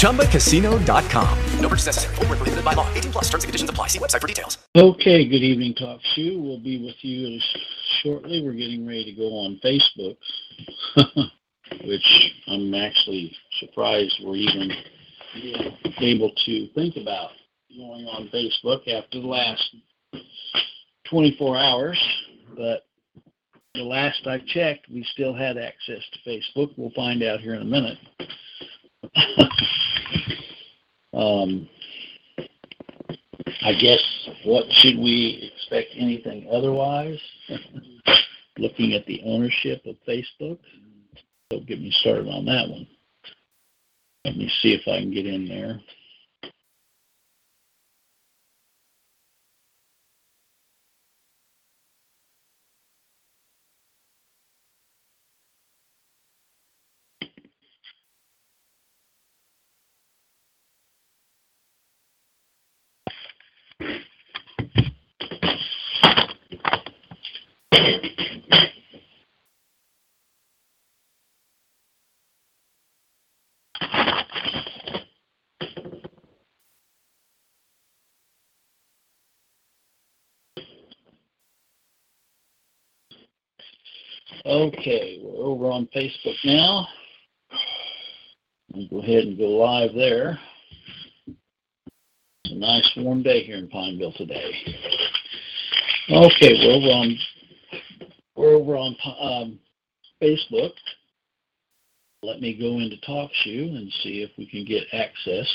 ChumbaCasino.com. No purchase necessary. Full prohibited by law. 18 plus terms and conditions apply. See website for details. Okay, good evening, Talk Shoe. We'll be with you shortly. We're getting ready to go on Facebook, which I'm actually surprised we're even able to think about going on Facebook after the last 24 hours, but the last I checked, we still had access to Facebook. We'll find out here in a minute. Um, I guess what should we expect anything otherwise? Looking at the ownership of Facebook. So get me started on that one. Let me see if I can get in there. Okay, we're over on Facebook now. We'll go ahead and go live there. It's a nice warm day here in Pineville today. Okay, we're on we're over on um, Facebook. Let me go into TalkShoe and see if we can get access.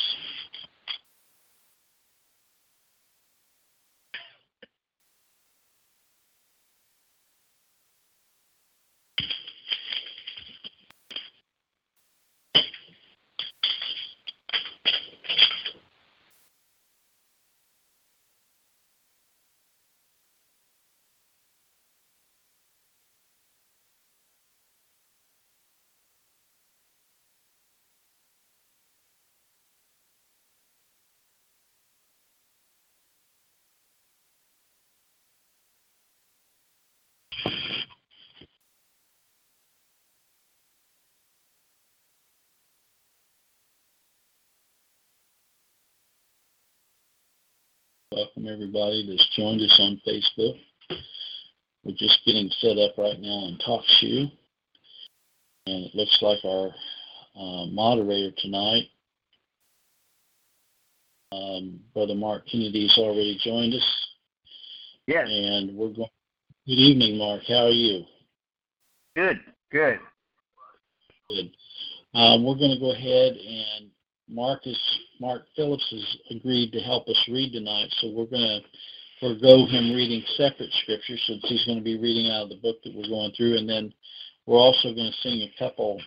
Welcome everybody that's joined us on Facebook. We're just getting set up right now on TalkShoe. And it looks like our uh, moderator tonight, um, Brother Mark Kennedy, has already joined us. Yes. And we're going. Good evening, Mark. How are you? Good. Good. Good. Um, we're going to go ahead and Mark is Mark Phillips has agreed to help us read tonight, so we're going to forego him reading separate scriptures since he's going to be reading out of the book that we're going through, and then we're also going to sing a couple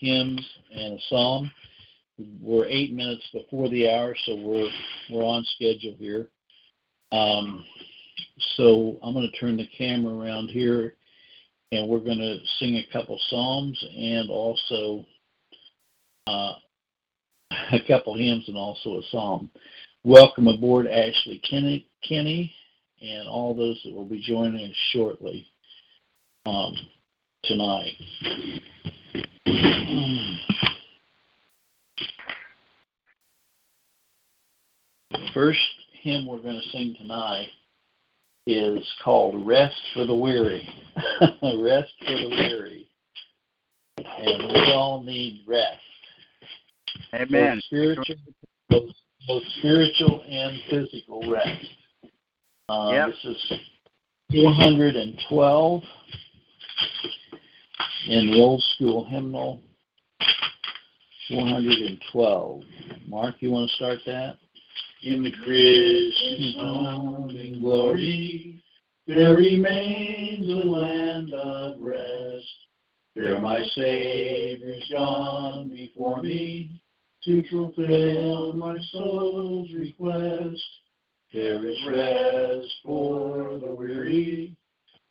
hymns and a psalm. We're eight minutes before the hour, so we're we're on schedule here. Um, so I'm going to turn the camera around here, and we're going to sing a couple psalms and also uh, a couple hymns and also a psalm. Welcome aboard Ashley Kenny, Kenny and all those that will be joining us shortly um, tonight. The first hymn we're going to sing tonight is called Rest for the Weary. rest for the Weary. And we all need rest. Amen. Both spiritual, both, both spiritual and physical rest. Uh, yep. This is 412 in the old school hymnal. 412. Mark, you want to start that? In the Christian sounding glory, there remains a land of rest. There my Savior's gone before me to fulfill my soul's request. There is rest for the weary.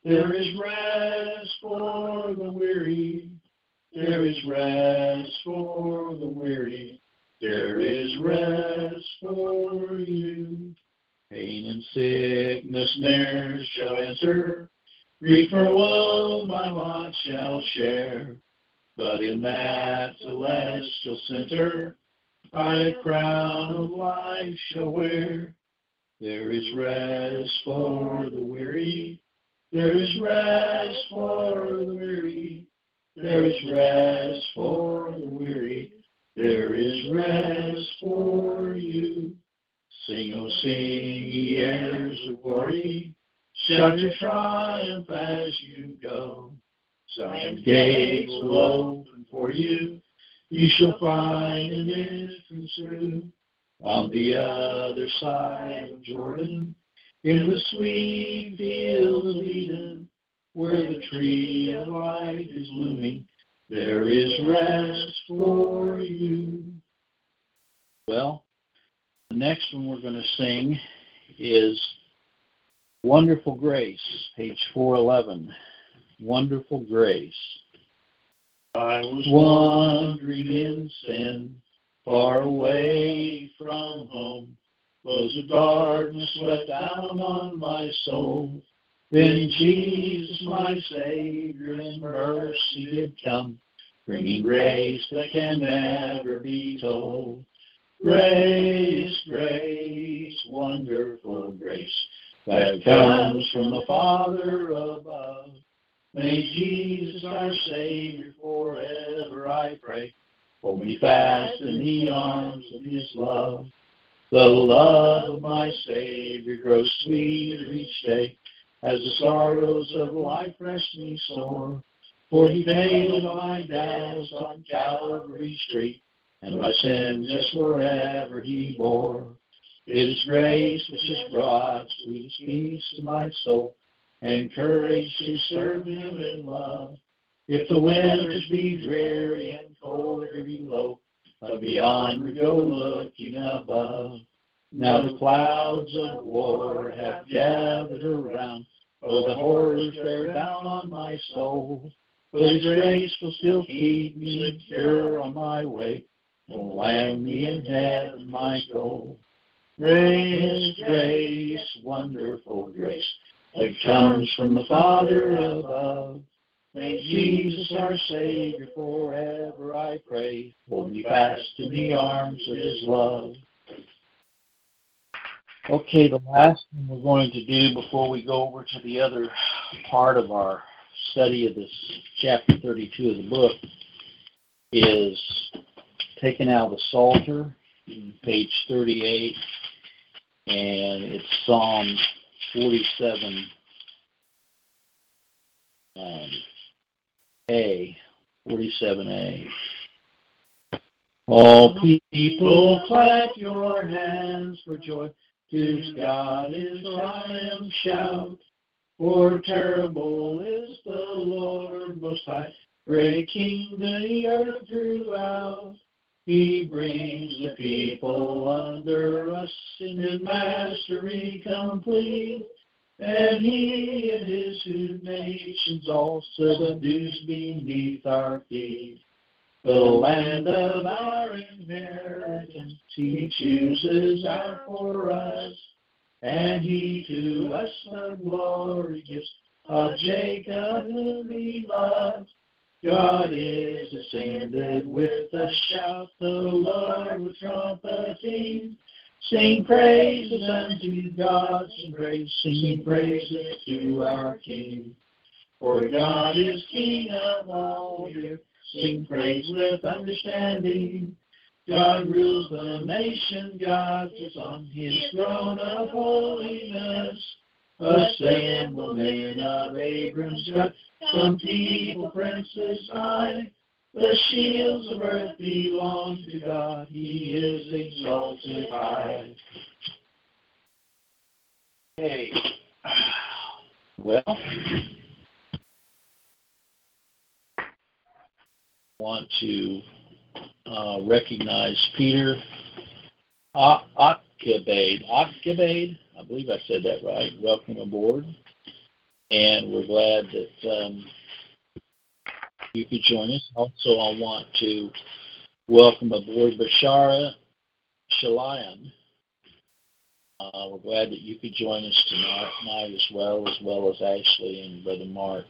There is rest for the weary. There is rest for the weary. There is rest for you. Pain and sickness ne'er shall enter. Grief woe my lot shall share. But in that celestial center, I a crown of life shall wear. There is rest for the weary. There is rest for the weary. There is rest for the weary. There is rest for you. Sing, oh, sing, ye heirs of glory. Shout your triumph as you go. Zion gates will open for you. You shall find an entrance through. On the other side of Jordan, in the sweet field of Eden, where the tree of life is blooming, there is rest for you. Well, the next one we're going to sing is Wonderful Grace, page 411. Wonderful Grace. I was wandering in sin, far away from home. Was a darkness swept down on my soul. Then Jesus, my Savior, in mercy did come, bringing grace that can never be told. Grace, grace, wonderful grace, that comes from the Father above. May Jesus, our Savior, forever, I pray, hold me fast in the arms of His love. The love of my Savior grows sweeter each day as the sorrows of life rest me sore. For He paid my debts on Calvary's tree, and my sins just forever He bore. It is grace which has brought sweetest peace to my soul, and courage to serve Him in love. If the winters be dreary and cold or below, but beyond we go looking above. Now the clouds of war have gathered around. Oh, the horrors bear down on my soul. But His grace will still keep me secure on my way. and land me in heaven my goal. Grace, grace, wonderful grace that comes from the Father above. May Jesus, our Savior, forever, I pray, hold me fast in the arms of His love. Okay, the last thing we're going to do before we go over to the other part of our study of this chapter 32 of the book is taking out the Psalter, page 38, and it's Psalm 47. Um, a, 47A. All people clap your hands for joy. To God is triumph shout. For terrible is the Lord most high, breaking the earth throughout. He brings the people under us in his mastery complete. And he and his two nations all subdues beneath our feet. The land of our inheritance he chooses out for us, and he to us the glory gives of Jacob whom he loves. God is ascended with a shout, the Lord with trumpeting. Sing praises unto God, sing praise, sing praises to our King. For God is King of all the earth, sing praise with understanding. God rules the nation, God is on his throne of holiness. Assemble men of Abram's tribe, some people, princes high. The shields of earth belong to God. He is exalted high. Okay. Well, want to uh, recognize Peter Ockebade. Ockebade? I believe I said that right. Welcome aboard. And we're glad that um, you could join us. Also, I want to welcome aboard Bashara Shalayan. Uh, we're glad that you could join us tonight as well, as well as Ashley and Brother Mark.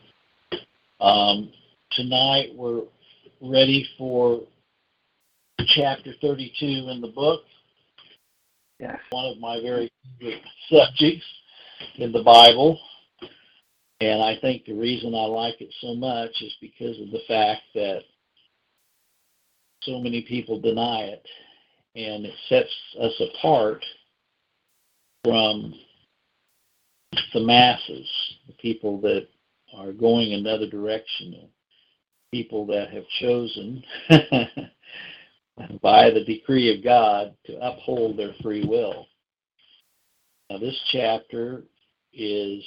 Um, tonight we're ready for chapter 32 in the book. Yes. One of my very favorite subjects in the Bible. And I think the reason I like it so much is because of the fact that so many people deny it. And it sets us apart from the masses, the people that are going another direction, people that have chosen by the decree of God to uphold their free will. Now, this chapter is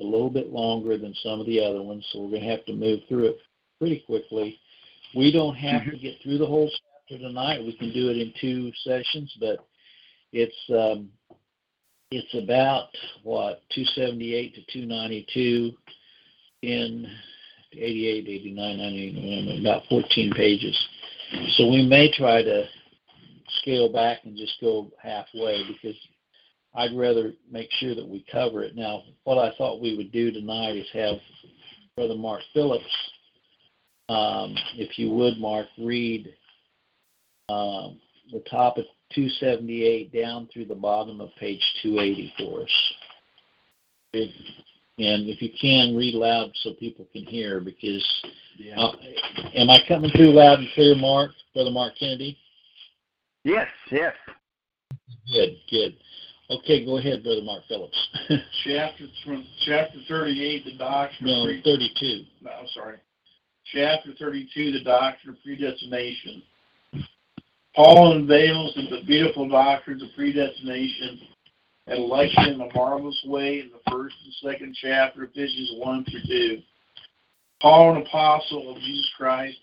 a little bit longer than some of the other ones, so we're going to have to move through it pretty quickly. We don't have to get through the whole chapter tonight. We can do it in two sessions, but it's um, it's about what 278 to 292 in 88, 89, 90, about 14 pages. So we may try to scale back and just go halfway because I'd rather make sure that we cover it. Now, what I thought we would do tonight is have Brother Mark Phillips, um, if you would, Mark, read um, the top of 278 down through the bottom of page 280 for us. And if you can, read loud so people can hear because yeah. uh, am I coming through loud and clear, Mark, Brother Mark Kennedy? Yes, yes. Good, good. Okay, go ahead, Brother Mark Phillips. chapter from chapter 38, the doctrine. No, pre- 32. No, I'm sorry. Chapter 32, the doctrine of predestination. Paul unveils the beautiful doctrines of predestination and election in a marvelous way in the first and second chapter of Ephesians 1 through 2. Paul, an apostle of Jesus Christ,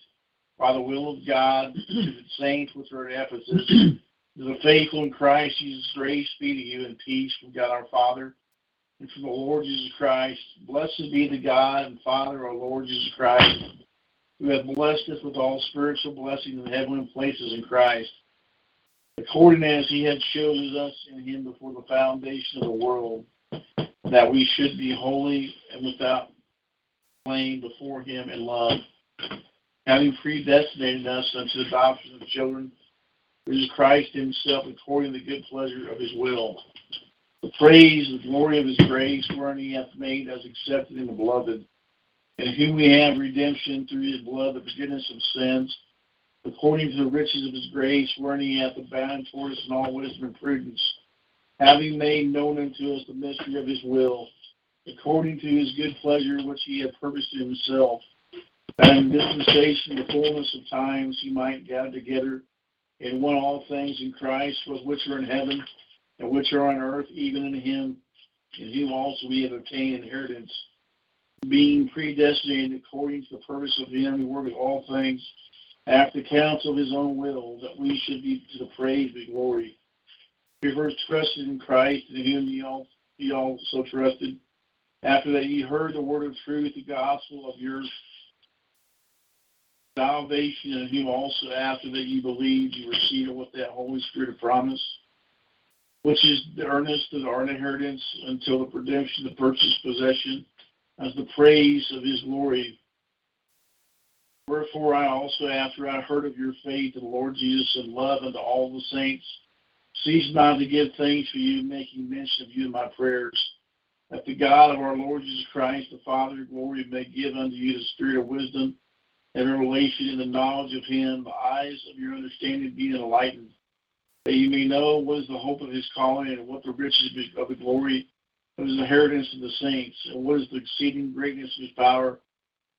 by the will of God, to the saints which are at Ephesus, to the faithful in Christ Jesus, grace be to you and peace from God our Father and from the Lord Jesus Christ. Blessed be the God and Father our Lord Jesus Christ, who hath blessed us with all spiritual blessings in heavenly places in Christ, according as he had chosen us in him before the foundation of the world, that we should be holy and without blame before him in love, having predestinated us unto the adoption of children is Christ himself according to the good pleasure of his will. The praise, the glory of his grace, wherein he hath made us accepted in the beloved, in whom we have redemption through his blood, the forgiveness of sins, according to the riches of his grace, wherein he hath abounded toward us in all wisdom and prudence, having made known unto us the mystery of his will, according to his good pleasure which he had purposed in himself, that in dispensation, of the fullness of times, he might gather together and one all things in Christ, both which are in heaven and which are on earth, even in him, in whom also we have obtained inheritance, being predestinated according to the purpose of him who worketh all things after the counsel of his own will, that we should be to the praise and glory. We first trusted in Christ, in whom ye, ye also trusted. After that ye heard the word of truth, the gospel of your salvation, and whom also after that you believed, you received with that Holy Spirit of promise, which is the earnest of our inheritance until the redemption the purchased possession, as the praise of his glory. Wherefore I also, after I heard of your faith in the Lord Jesus and love unto all the saints, cease not to give thanks for you, making mention of you in my prayers, that the God of our Lord Jesus Christ, the Father of glory, may give unto you the spirit of wisdom and revelation in the knowledge of him, the eyes of your understanding being enlightened, that you may know what is the hope of his calling and what the riches of the glory of his inheritance in the saints, and what is the exceeding greatness of his power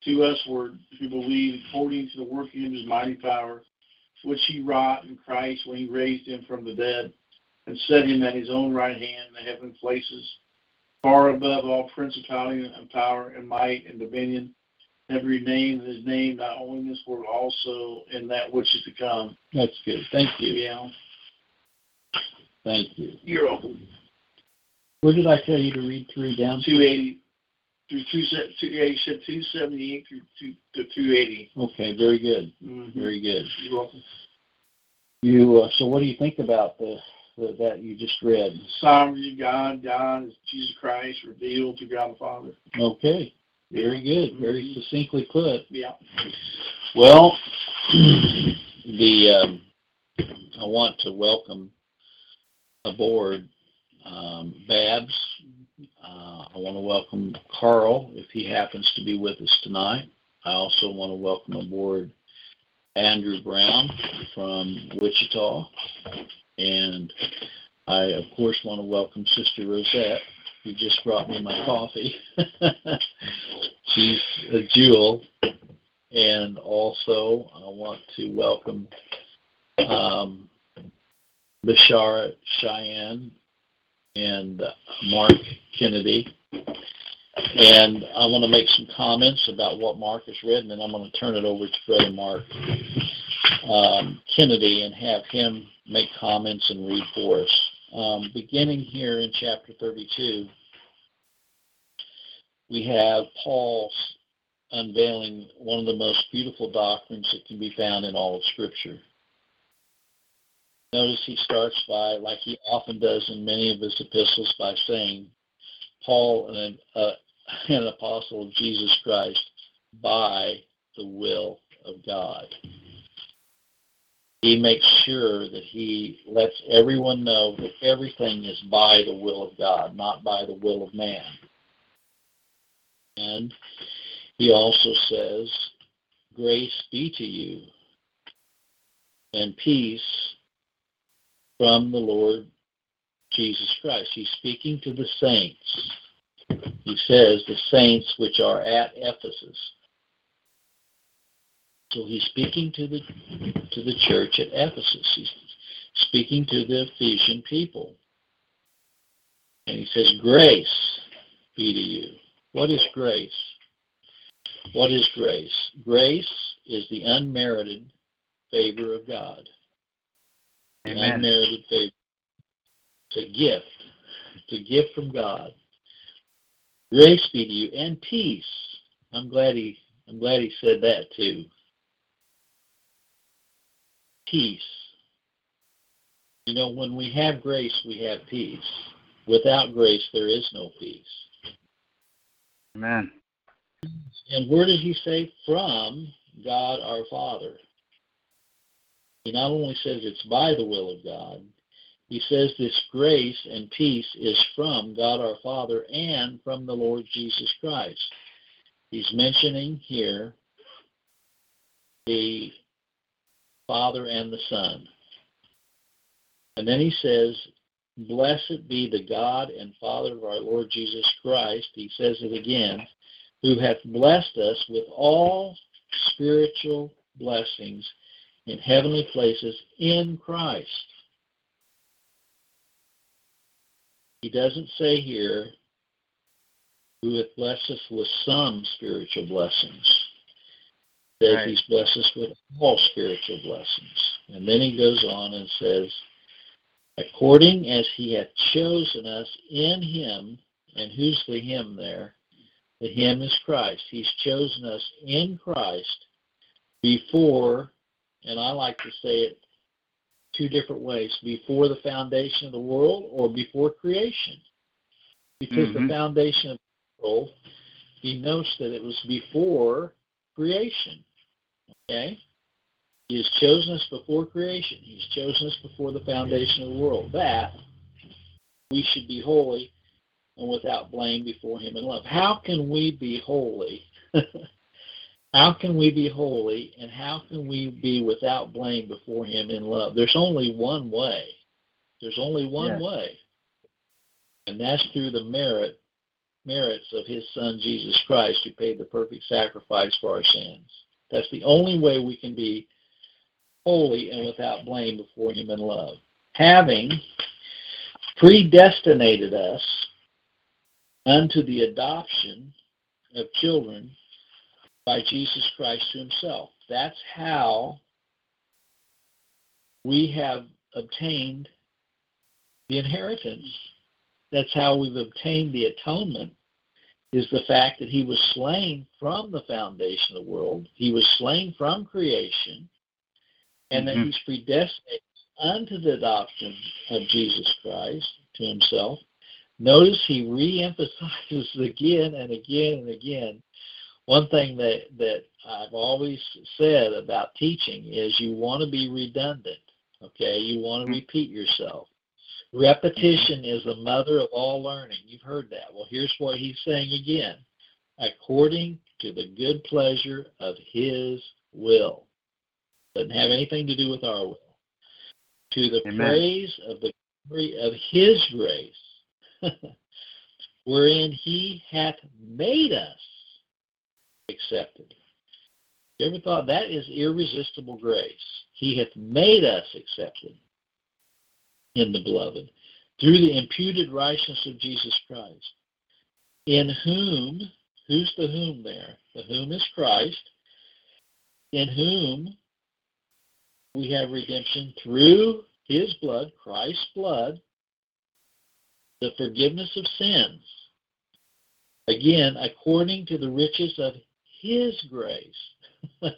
to usward who believe according to the working of his mighty power, which he wrought in Christ when he raised him from the dead and set him at his own right hand in the heavenly places, far above all principality and power and might and dominion every name that is named, not only in this world, also in that which is to come. That's good. Thank you. Yeah. Thank you. You're welcome. Where did I tell you to read through down? 280 through two, yeah, you said 278 through two, to 280. Okay, very good, Mm-hmm. very good. You're welcome. You uh, so what do you think about the, the that you just read? Sovereignty God, God is Jesus Christ revealed to God the Father. Okay, very good, very succinctly put. Yeah. Well, the um, I want to welcome aboard um, Babs. Uh, I want to welcome Carl if he happens to be with us tonight. I also want to welcome aboard Andrew Brown from Wichita, and I of course want to welcome Sister Rosette, who just brought me my coffee. She's a jewel and also I want to welcome um, Bashara Cheyenne and uh, Mark Kennedy. And I want to make some comments about what Mark has read, and then I'm going to turn it over to Brother Mark um, Kennedy and have him make comments and read for us. Um, beginning here in chapter 32, we have Paul's unveiling one of the most beautiful doctrines that can be found in all of Scripture. Notice he starts by, like he often does in many of his epistles, by saying, Paul, an, uh, an apostle of Jesus Christ, by the will of God. He makes sure that he lets everyone know that everything is by the will of God, not by the will of man. And he also says, Grace be to you and peace from the Lord Jesus Christ. He's speaking to the saints. He says, the saints which are at Ephesus. So he's speaking to the to the church at Ephesus. He's speaking to the Ephesian people. And he says, Grace be to you. What is grace? What is grace? Grace is the unmerited favor of God. The Amen. unmerited favor. It's a gift. It's a gift from God. Grace be to you and peace. I'm glad he I'm glad he said that too. Peace. You know, when we have grace, we have peace. Without grace, there is no peace. Amen. And where did he say? From God our Father. He not only says it's by the will of God, he says this grace and peace is from God our Father and from the Lord Jesus Christ. He's mentioning here the Father and the Son. And then he says, Blessed be the God and Father of our Lord Jesus Christ. He says it again, who hath blessed us with all spiritual blessings in heavenly places in Christ. He doesn't say here who hath blessed us with some spiritual blessings. He says Right. he's blessed us with all spiritual blessings. And then he goes on and says, according as he hath chosen us in him, and who's the him there? The him is Christ. He's chosen us in Christ before, and I like to say it two different ways, before the foundation of the world or before creation. Because Mhm. the foundation of the world, he notes that it was before creation. Okay? He has chosen us before creation. He's chosen us before the foundation of the world. That we should be holy and without blame before him in love. How can we be holy? how can we be holy and how can we be without blame before him in love? There's only one way. There's only one Yes. way. And that's through the merit merits of his son Jesus Christ who paid the perfect sacrifice for our sins. That's the only way we can be holy and without blame before him in love. Having predestinated us unto the adoption of children by Jesus Christ to himself. That's how we have obtained the inheritance that's how we've obtained the atonement is the fact that he was slain from the foundation of the world. He was slain from creation, and mm-hmm. that he's predestinated unto the adoption of Jesus Christ to himself. Notice he re-emphasizes again and again and again. One thing that, that I've always said about teaching is you want to be redundant. Okay, you want to mm-hmm. repeat yourself. Repetition is the mother of all learning. You've heard that. Well, here's what he's saying again according to the good pleasure of his will. Doesn't have anything to do with our will. To the Amen. praise of the glory of his grace, wherein he hath made us accepted. You ever thought that is irresistible grace? He hath made us accepted in the beloved through the imputed righteousness of Jesus Christ, in whom, who's the whom there? The whom is Christ, in whom we have redemption through his blood, Christ's blood, the forgiveness of sins. Again, according to the riches of his grace.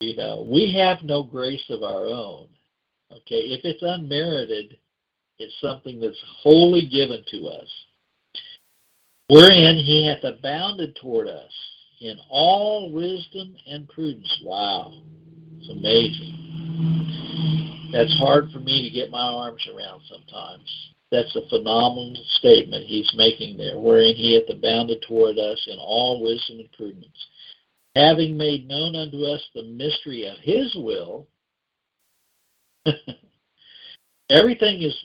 you know, we have no grace of our own. Okay, if it's unmerited, it's something that's wholly given to us. Wherein he hath abounded toward us in all wisdom and prudence. Wow, it's amazing. That's hard for me to get my arms around sometimes. That's a phenomenal statement he's making there, wherein he hath abounded toward us in all wisdom and prudence, having made known unto us the mystery of his will, Everything is,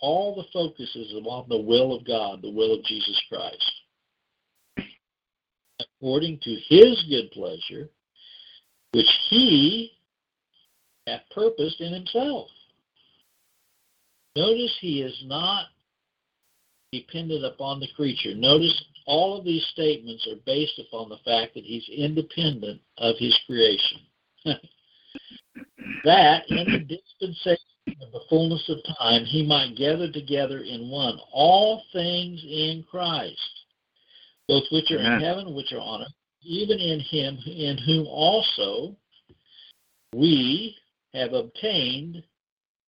all the focus is upon the will of God, the will of Jesus Christ. According to his good pleasure, which he hath purposed in himself. Notice he is not dependent upon the creature. Notice all of these statements are based upon the fact that he's independent of his creation. that in the dispensation of the fullness of time he might gather together in one all things in Christ, both which are Amen. in heaven, which are on earth, even in him in whom also we have obtained,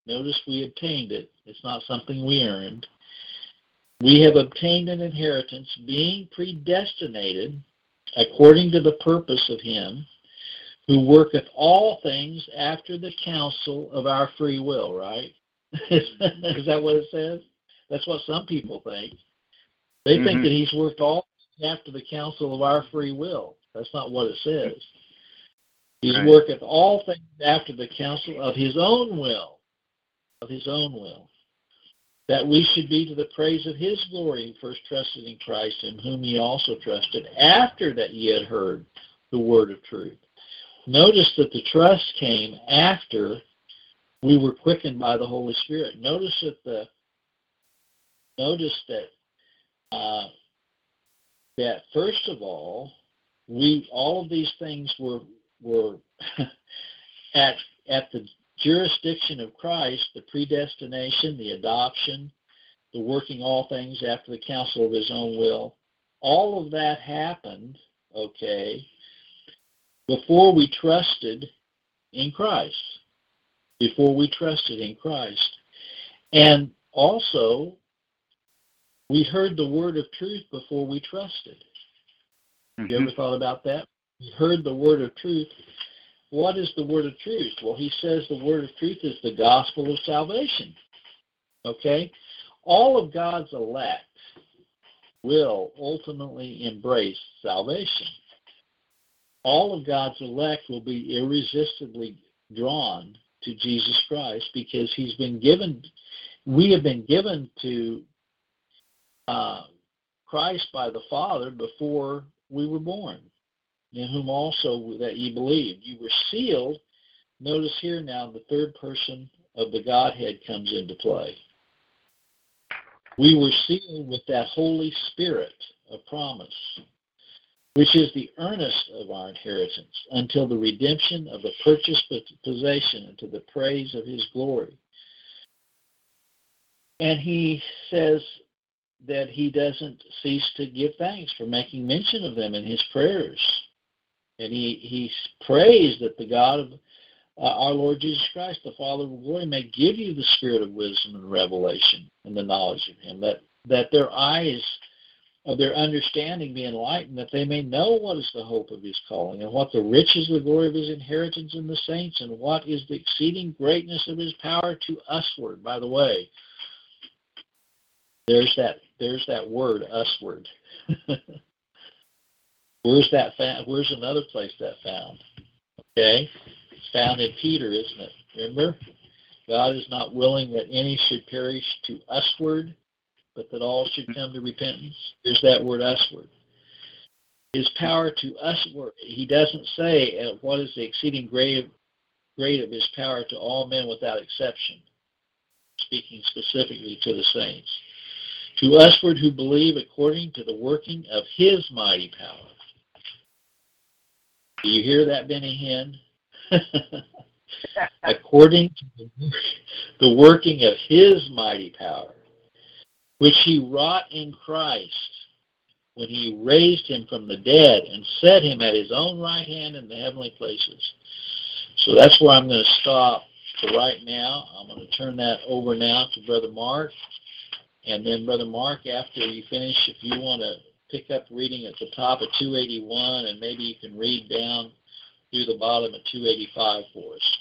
notice we obtained it, it's not something we earned. We have obtained an inheritance, being predestinated according to the purpose of him who worketh all things after the counsel of our free will, right? Is that what it says? That's what some people think. They mm-hmm. think that he's worked all after the counsel of our free will. That's not what it says. He right. worketh all things after the counsel of his own will, of his own will, that we should be to the praise of his glory, who first trusted in Christ, in whom ye also trusted, after that ye had heard the word of truth Notice that the trust came after we were quickened by the Holy Spirit. Notice that the notice that uh, that first of all, we all of these things were were at at the jurisdiction of Christ, the predestination, the adoption, the working all things after the counsel of his own will. All of that happened, okay, before we trusted in Christ. Before we trusted in Christ. And also, we heard the word of truth before we trusted. Mm-hmm. You ever thought about that? We heard the word of truth. What is the word of truth? Well, he says the word of truth is the gospel of salvation. Okay? All of God's elect will ultimately embrace salvation all of God's elect will be irresistibly drawn to Jesus Christ because he's been given, we have been given to uh, Christ by the Father before we were born, in whom also that ye believed. You were sealed. Notice here now the third person of the Godhead comes into play. We were sealed with that Holy Spirit of promise which is the earnest of our inheritance, until the redemption of the purchased possession, and to the praise of his glory. And he says that he doesn't cease to give thanks for making mention of them in his prayers. And he, he prays that the God of uh, our Lord Jesus Christ, the Father of glory, may give you the spirit of wisdom and revelation and the knowledge of him, that, that their eyes of their understanding be enlightened, that they may know what is the hope of his calling, and what the riches of the glory of his inheritance in the saints, and what is the exceeding greatness of his power to usward. By the way, there's that there's that word usward. where's that found? Where's another place that found? Okay, it's found in Peter, isn't it? Remember, God is not willing that any should perish to usward but that all should come to repentance. There's that word usward. His power to usward. He doesn't say what is the exceeding great, great of his power to all men without exception, speaking specifically to the saints. To usward who believe according to the working of his mighty power. Do you hear that, Benny Hinn? according to the working of his mighty power which he wrought in Christ when he raised him from the dead and set him at his own right hand in the heavenly places. So that's where I'm going to stop for right now. I'm going to turn that over now to Brother Mark. And then, Brother Mark, after you finish, if you want to pick up reading at the top of 281, and maybe you can read down through the bottom of 285 for us.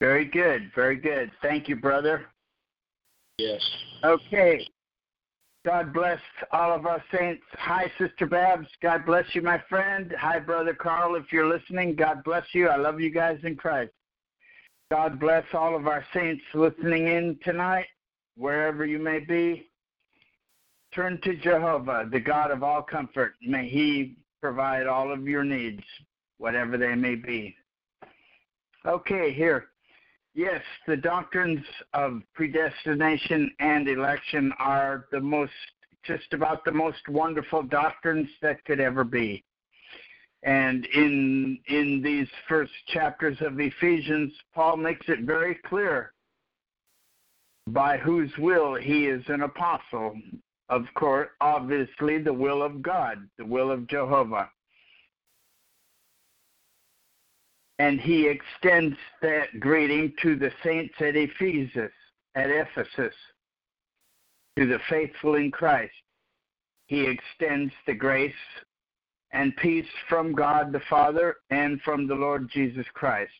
Very good. Very good. Thank you, brother. Yes. Okay. God bless all of our saints. Hi, Sister Babs. God bless you, my friend. Hi, Brother Carl, if you're listening. God bless you. I love you guys in Christ. God bless all of our saints listening in tonight, wherever you may be. Turn to Jehovah, the God of all comfort. May He provide all of your needs, whatever they may be. Okay, here. Yes, the doctrines of predestination and election are the most, just about the most wonderful doctrines that could ever be. And in in these first chapters of Ephesians, Paul makes it very clear by whose will he is an apostle. Of course, obviously the will of God, the will of Jehovah. and he extends that greeting to the saints at Ephesus, at Ephesus, to the faithful in Christ. He extends the grace and peace from God the Father and from the Lord Jesus Christ.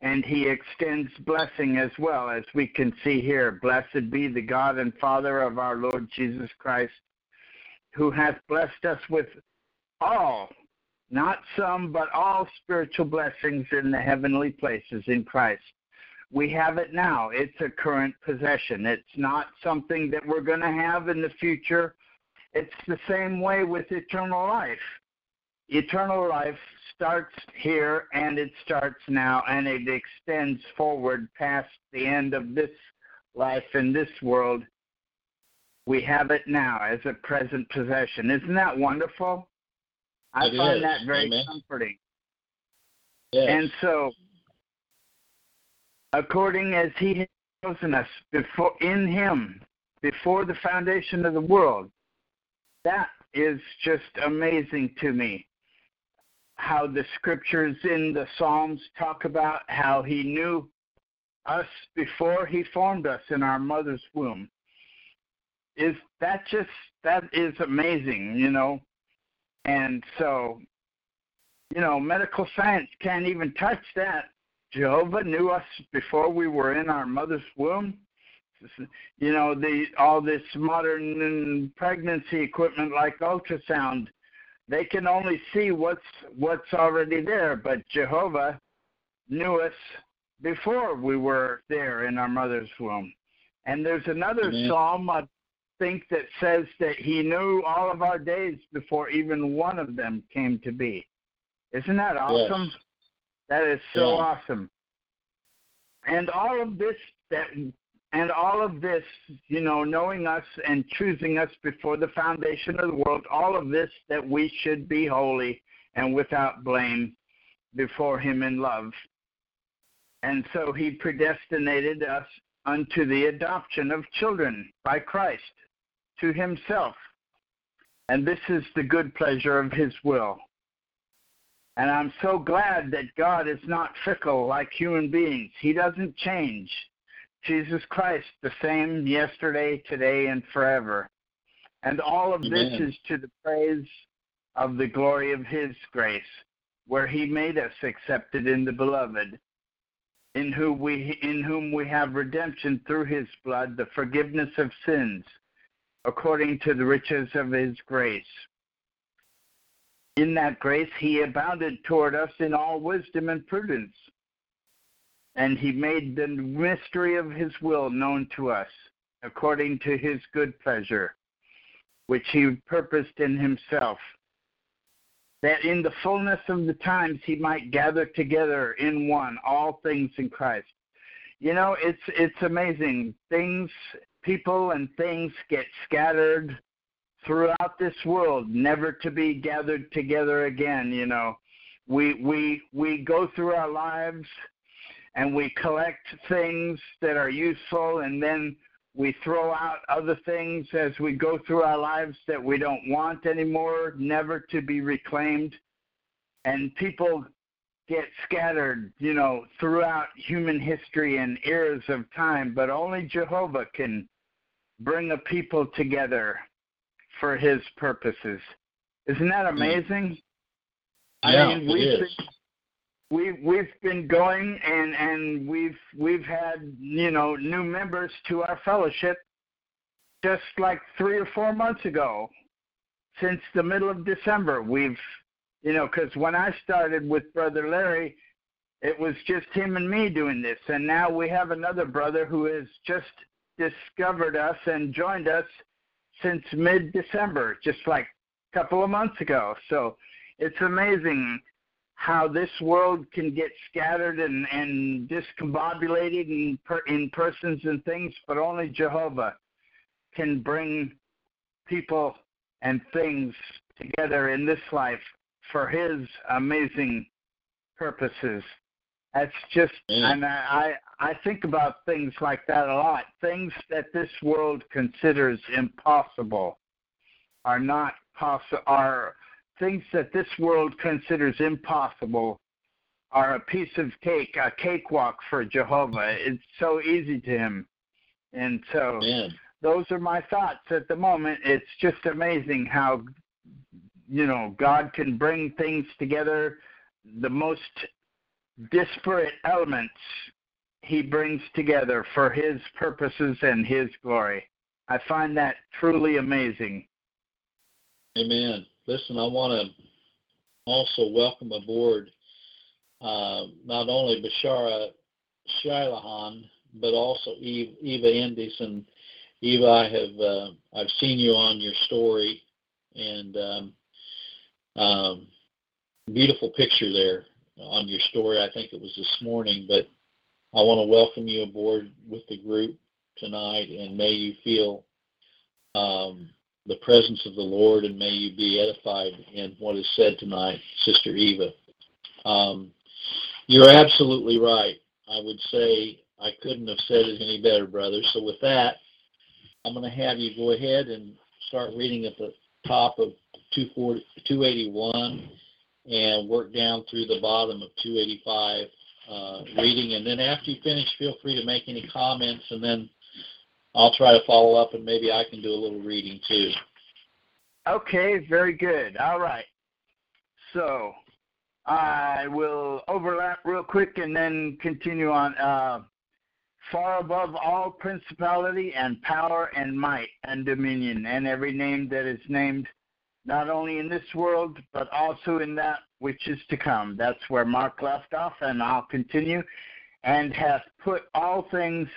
And he extends blessing as well, as we can see here. Blessed be the God and Father of our Lord Jesus Christ, who hath blessed us with all not some, but all spiritual blessings in the heavenly places in Christ. We have it now. It's a current possession. It's not something that we're going to have in the future. It's the same way with eternal life. Eternal life starts here and it starts now and it extends forward past the end of this life in this world. We have it now as a present possession. Isn't that wonderful? I It find is. that very Amen. comforting. Yes. And so, according as He has chosen us before in Him before the foundation of the world, that is just amazing to me. How the scriptures in the Psalms talk about how He knew us before He formed us in our mother's womb. Is that just that is amazing, you know? And so, you know, medical science can't even touch that. Jehovah knew us before we were in our mother's womb. You know, the all this modern pregnancy equipment like ultrasound, they can only see what's what's already there, but Jehovah knew us before we were there in our mother's womb. And there's another Amen. psalm I think that says that he knew all of our days before even one of them came to be. Isn't that awesome? That is so Yeah. awesome. And all of this that and all of this, you know, knowing us and choosing us before the foundation of the world, all of this that we should be holy and without blame before him in love. And so he predestinated us unto the adoption of children by Christ to himself. And this is the good pleasure of his will. And I'm so glad that God is not fickle like human beings. He doesn't change. Jesus Christ, the same yesterday, today, and forever. And all of Amen. this is to the praise of the glory of His grace, where He made us accepted in the Beloved, in whom we in whom we have redemption through His blood, the forgiveness of sins, according to the riches of His grace. In that grace, He abounded toward us in all wisdom and prudence, and He made the mystery of His will known to us, according to His good pleasure which he purposed in himself, that in the fullness of the times he might gather together in one all things in Christ. You know, it's it's amazing. Things, people, and things get scattered throughout this world, never to be gathered together again. You know, we we we go through our lives and we collect things that are useful, and then we throw out other things as we go through our lives that we don't want anymore, never to be reclaimed. And people get scattered, you know, throughout human history and eras of time, but only Jehovah can bring a people together for his purposes. Isn't that mm. amazing? Yeah, I mean, we've is. been, we've we've been going and and we've we've had you know new members to our fellowship just like three or four months ago since the middle of december. We've you know because when i started with brother larry it was just him and me doing this. And now we have another brother who has just discovered us and joined us since mid december just like a couple of months ago. So it's amazing how this world can get scattered and, and discombobulated in, per, in persons and things, but only Jehovah can bring people and things together in this life for His amazing purposes. That's just, Yeah. and I, I think about things like that a lot. Things that this world considers impossible are not possible. Are things that this world considers impossible are a piece of cake, a cakewalk for Jehovah. It's so easy to him. And so Man. those are my thoughts at the moment. It's just amazing how you know God can bring things together the most disparate elements he brings together for his purposes and his glory. I find that truly amazing. Amen. Listen, I want to also welcome aboard uh, not only Bashara Shilahan, but also Eve, Eva Endis. And Eva, I have uh, I've seen you on your story, and um, um, beautiful picture there on your story. I think it was this morning, but I want to welcome you aboard with the group tonight, and may you feel um, the presence of the Lord, and may you be edified in what is said tonight, Sister Eva. Um, you're absolutely right. I would say I couldn't have said it any better, brother. So with that, I'm going to have you go ahead and start reading at the top of 240, 281 and work down through the bottom of 285 uh, reading. And then after you finish, feel free to make any comments, and then I'll try to follow up, and maybe I can do a little reading too. Okay, very good. All right. So I will overlap real quick and then continue on. Uh, far above all principality and power and might and dominion and every name that is named, not only in this world, but also in that which is to come. That's where Mark left off, and I'll continue. And hath put all things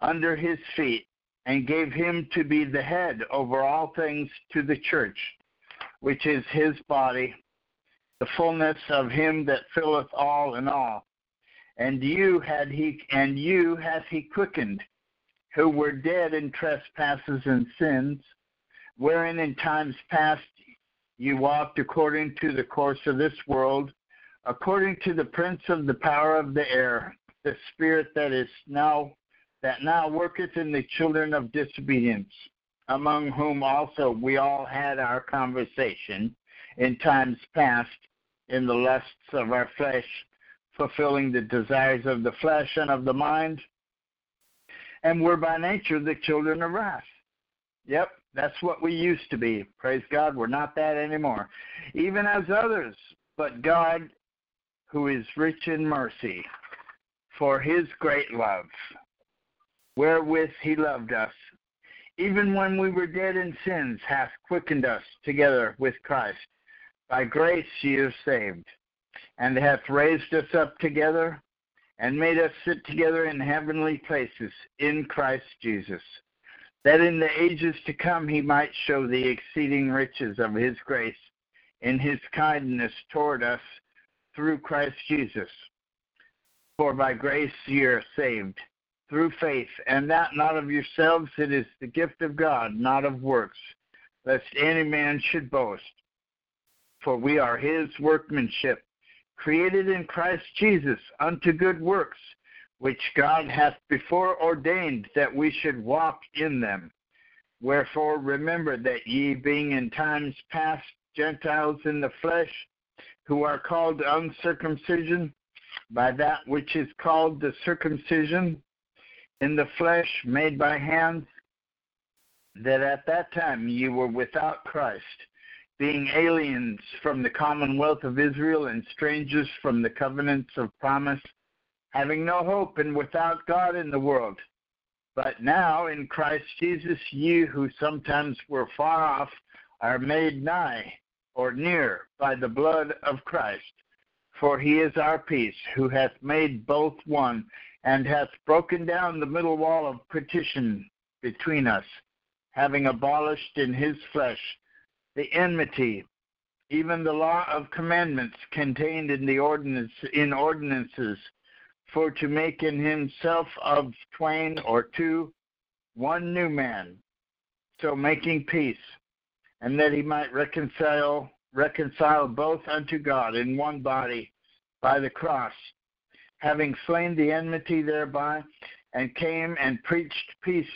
under his feet, and gave him to be the head over all things to the church, which is his body, the fullness of him that filleth all in all. And you had he and you hath he quickened, who were dead in trespasses and sins, wherein in times past you walked according to the course of this world, according to the prince of the power of the air, the spirit that is now that now worketh in the children of disobedience, among whom also we all had our conversation in times past in the lusts of our flesh, fulfilling the desires of the flesh and of the mind, and were by nature the children of wrath. Yep, that's what we used to be. Praise God, we're not that anymore. Even as others, but God, who is rich in mercy, for his great love, wherewith he loved us, even when we were dead in sins, hath quickened us together with Christ. By grace ye are saved, and hath raised us up together, and made us sit together in heavenly places in Christ Jesus, that in the ages to come he might show the exceeding riches of his grace in his kindness toward us through Christ Jesus. For by grace ye are saved through faith, and that not of yourselves, it is the gift of God, not of works, lest any man should boast. For we are his workmanship, created in Christ Jesus unto good works, which God hath before ordained that we should walk in them. Wherefore remember that ye, being in times past Gentiles in the flesh, who are called uncircumcision, by that which is called the circumcision in the flesh made by hands, that at that time ye were without Christ, being aliens from the commonwealth of Israel and strangers from the covenants of promise, having no hope and without God in the world. But now in Christ Jesus, ye who sometimes were far off are made nigh or near by the blood of Christ. For he is our peace, who hath made both one, and hath broken down the middle wall of partition between us, having abolished in his flesh the enmity, even the law of commandments contained in the ordinance in ordinances, for to make in himself of twain or two one new man, so making peace, and that he might reconcile reconcile both unto God in one body by the cross, having slain the enmity thereby, and came and preached peace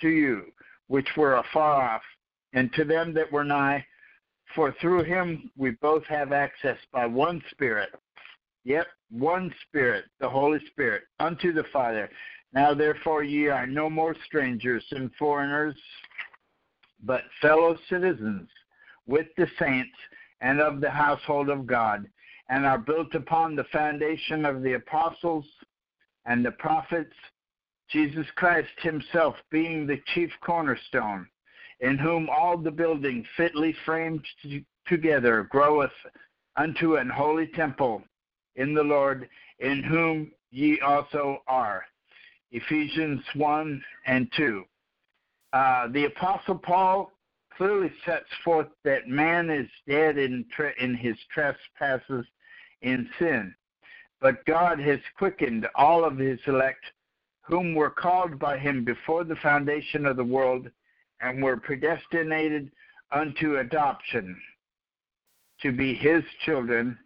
to you, which were afar off, and to them that were nigh. For through him we both have access by one Spirit. Yep, one Spirit, the Holy Spirit, unto the Father. Now therefore ye are no more strangers and foreigners, but fellow citizens with the saints and of the household of God, and are built upon the foundation of the apostles and the prophets, Jesus Christ himself being the chief cornerstone, in whom all the building fitly framed together groweth unto an holy temple in the Lord, in whom ye also are. Ephesians 1 and 2. Uh, the Apostle Paul clearly sets forth that man is dead in, tre- in his trespasses in sin. But God has quickened all of his elect, whom were called by him before the foundation of the world, and were predestinated unto adoption to be his children.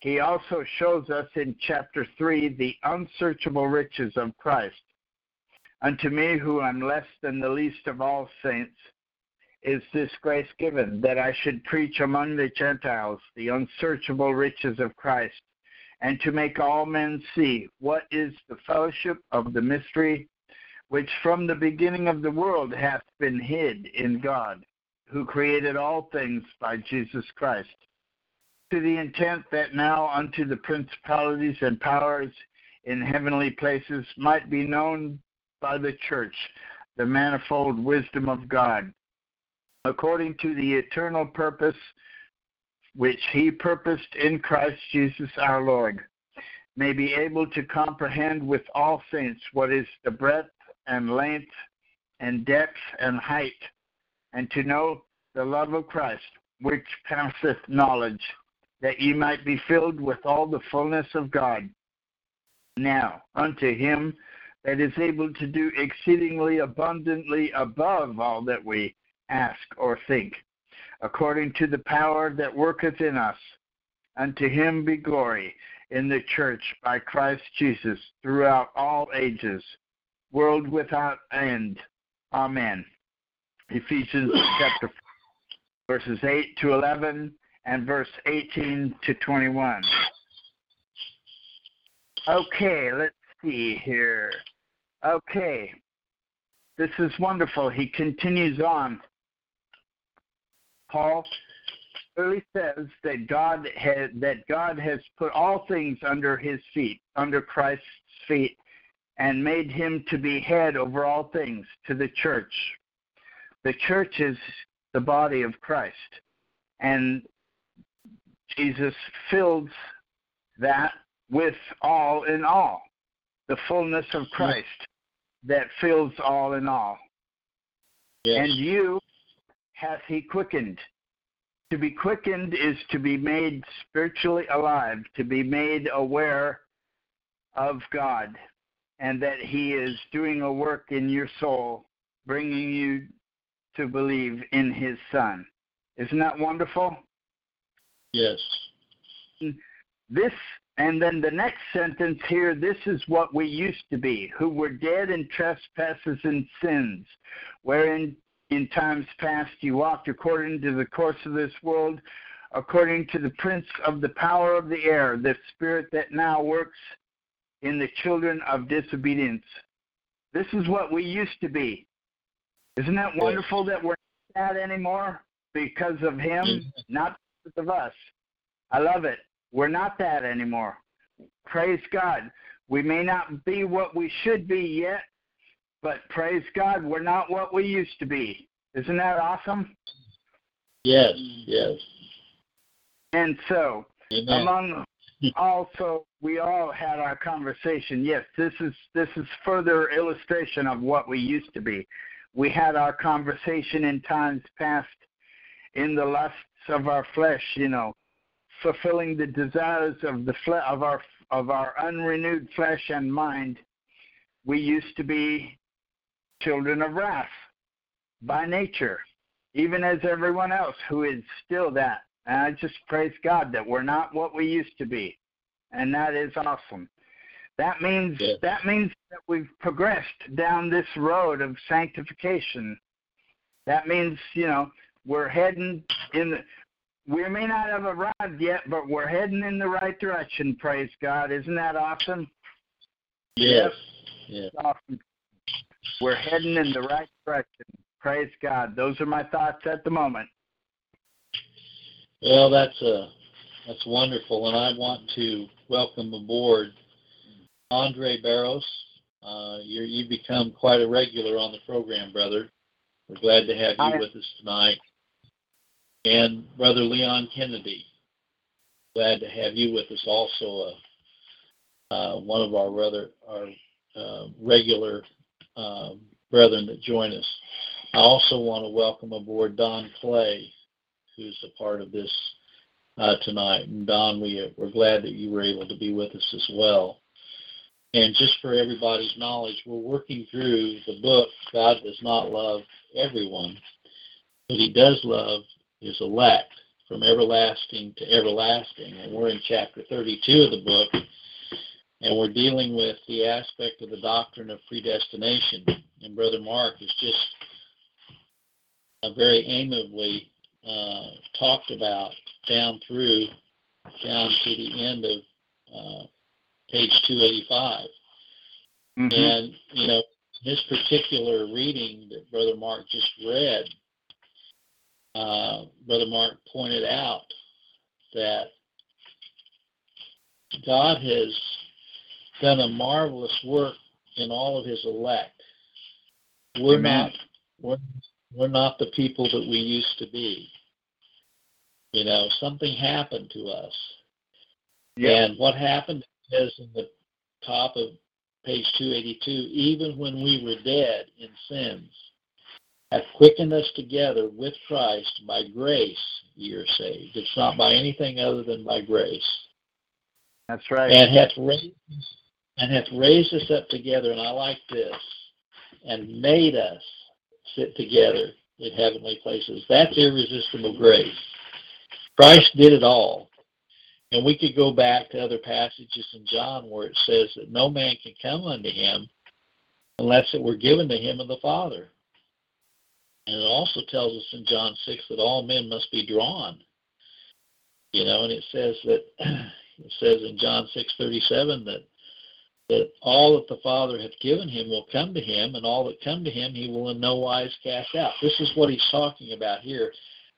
He also shows us in chapter 3 the unsearchable riches of Christ. Unto me, who am less than the least of all saints, is this grace given that I should preach among the Gentiles the unsearchable riches of Christ, and to make all men see what is the fellowship of the mystery which from the beginning of the world hath been hid in God, who created all things by Jesus Christ, to the intent that now unto the principalities and powers in heavenly places might be known by the church the manifold wisdom of God according to the eternal purpose which he purposed in Christ Jesus our Lord, may be able to comprehend with all saints what is the breadth and length and depth and height, and to know the love of Christ, which passeth knowledge, that ye might be filled with all the fullness of God. Now, unto him that is able to do exceedingly abundantly above all that we ask, or think, according to the power that worketh in us. Unto him be glory in the church by Christ Jesus throughout all ages, world without end. Amen. Ephesians chapter 4, verses 8 to 11 and verse 18 to 21. Okay, let's see here. Okay, this is wonderful. He continues on. Paul clearly says that God has that God has put all things under his feet, under Christ's feet, and made him to be head over all things to the church. The church is the body of Christ. And Jesus fills that with all in all, the fullness of Christ that fills all in all. Yes. And you hath he quickened. To be quickened is to be made spiritually alive, to be made aware of God, and that he is doing a work in your soul, bringing you to believe in his Son. Isn't that wonderful? Yes. This, and then the next sentence here this is what we used to be, who were dead in trespasses and sins, wherein in times past you walked according to the course of this world, according to the prince of the power of the air, the spirit that now works in the children of disobedience. This is what we used to be. Isn't that wonderful that we're not that anymore because of him, Mhm. not because of us? I love it. We're not that anymore. Praise God. We may not be what we should be yet, but praise God, we're not what we used to be. Isn't that awesome? Yes. Yes. And so, Amen. among also we all had our conversation yes this is this is further illustration of what we used to be we had our conversation in times past in the lusts of our flesh you know fulfilling the desires of the fle- of our of our unrenewed flesh and mind we used to be children of wrath by nature even as everyone else who is still that and I just praise God that we're not what we used to be. And that is awesome. That means Yes. that means that we've progressed down this road of sanctification. That means, you know, we're heading in the we may not have arrived yet, but we're heading in the right direction, praise God. Isn't that awesome? Yes. Yes. Awesome. We're heading in the right direction. Praise God. Those are my thoughts at the moment. Well, that's uh, that's wonderful, and I want to welcome aboard Andre Barros. Uh, you're, you've become quite a regular on the program, brother. We're glad to have you Hi. with us tonight. And Brother Leon Kennedy, glad to have you with us also. Uh, uh, one of our brother, our uh, regular um brethren that join us. I also want to welcome aboard Don Clay, who's a part of this uh, tonight. And Don, we, we're glad that you were able to be with us as well. And just for everybody's knowledge, we're working through the book, God Does Not Love Everyone, but He Does Love His Elect from everlasting to everlasting. And we're in chapter 32 of the book, and we're dealing with the aspect of the doctrine of predestination. And Brother Mark has just uh, very amiably uh, talked about down through down to the end of uh, page 285. Mhm. And you know, this particular reading that Brother Mark just read, uh, Brother Mark pointed out that God has done a marvelous work in all of His elect. We're Amen. not we're, we're not the people that we used to be. You know, something happened to us. Yeah. And what happened is in the top of page 282, even when we were dead in sins, hath quickened us together with Christ by grace ye are saved. It's not by anything other than by grace. That's right. And hath raised and hath raised us up together, and I like this, and made us sit together in heavenly places. That's irresistible grace. Christ did it all. And we could go back to other passages in John where it says that no man can come unto him unless it were given to him of the Father. And it also tells us in John 6 that all men must be drawn. You know, and it says that it says in John 6:37 that that all that the Father hath given him will come to him, and all that come to him he will in no wise cast out. This is what he's talking about here,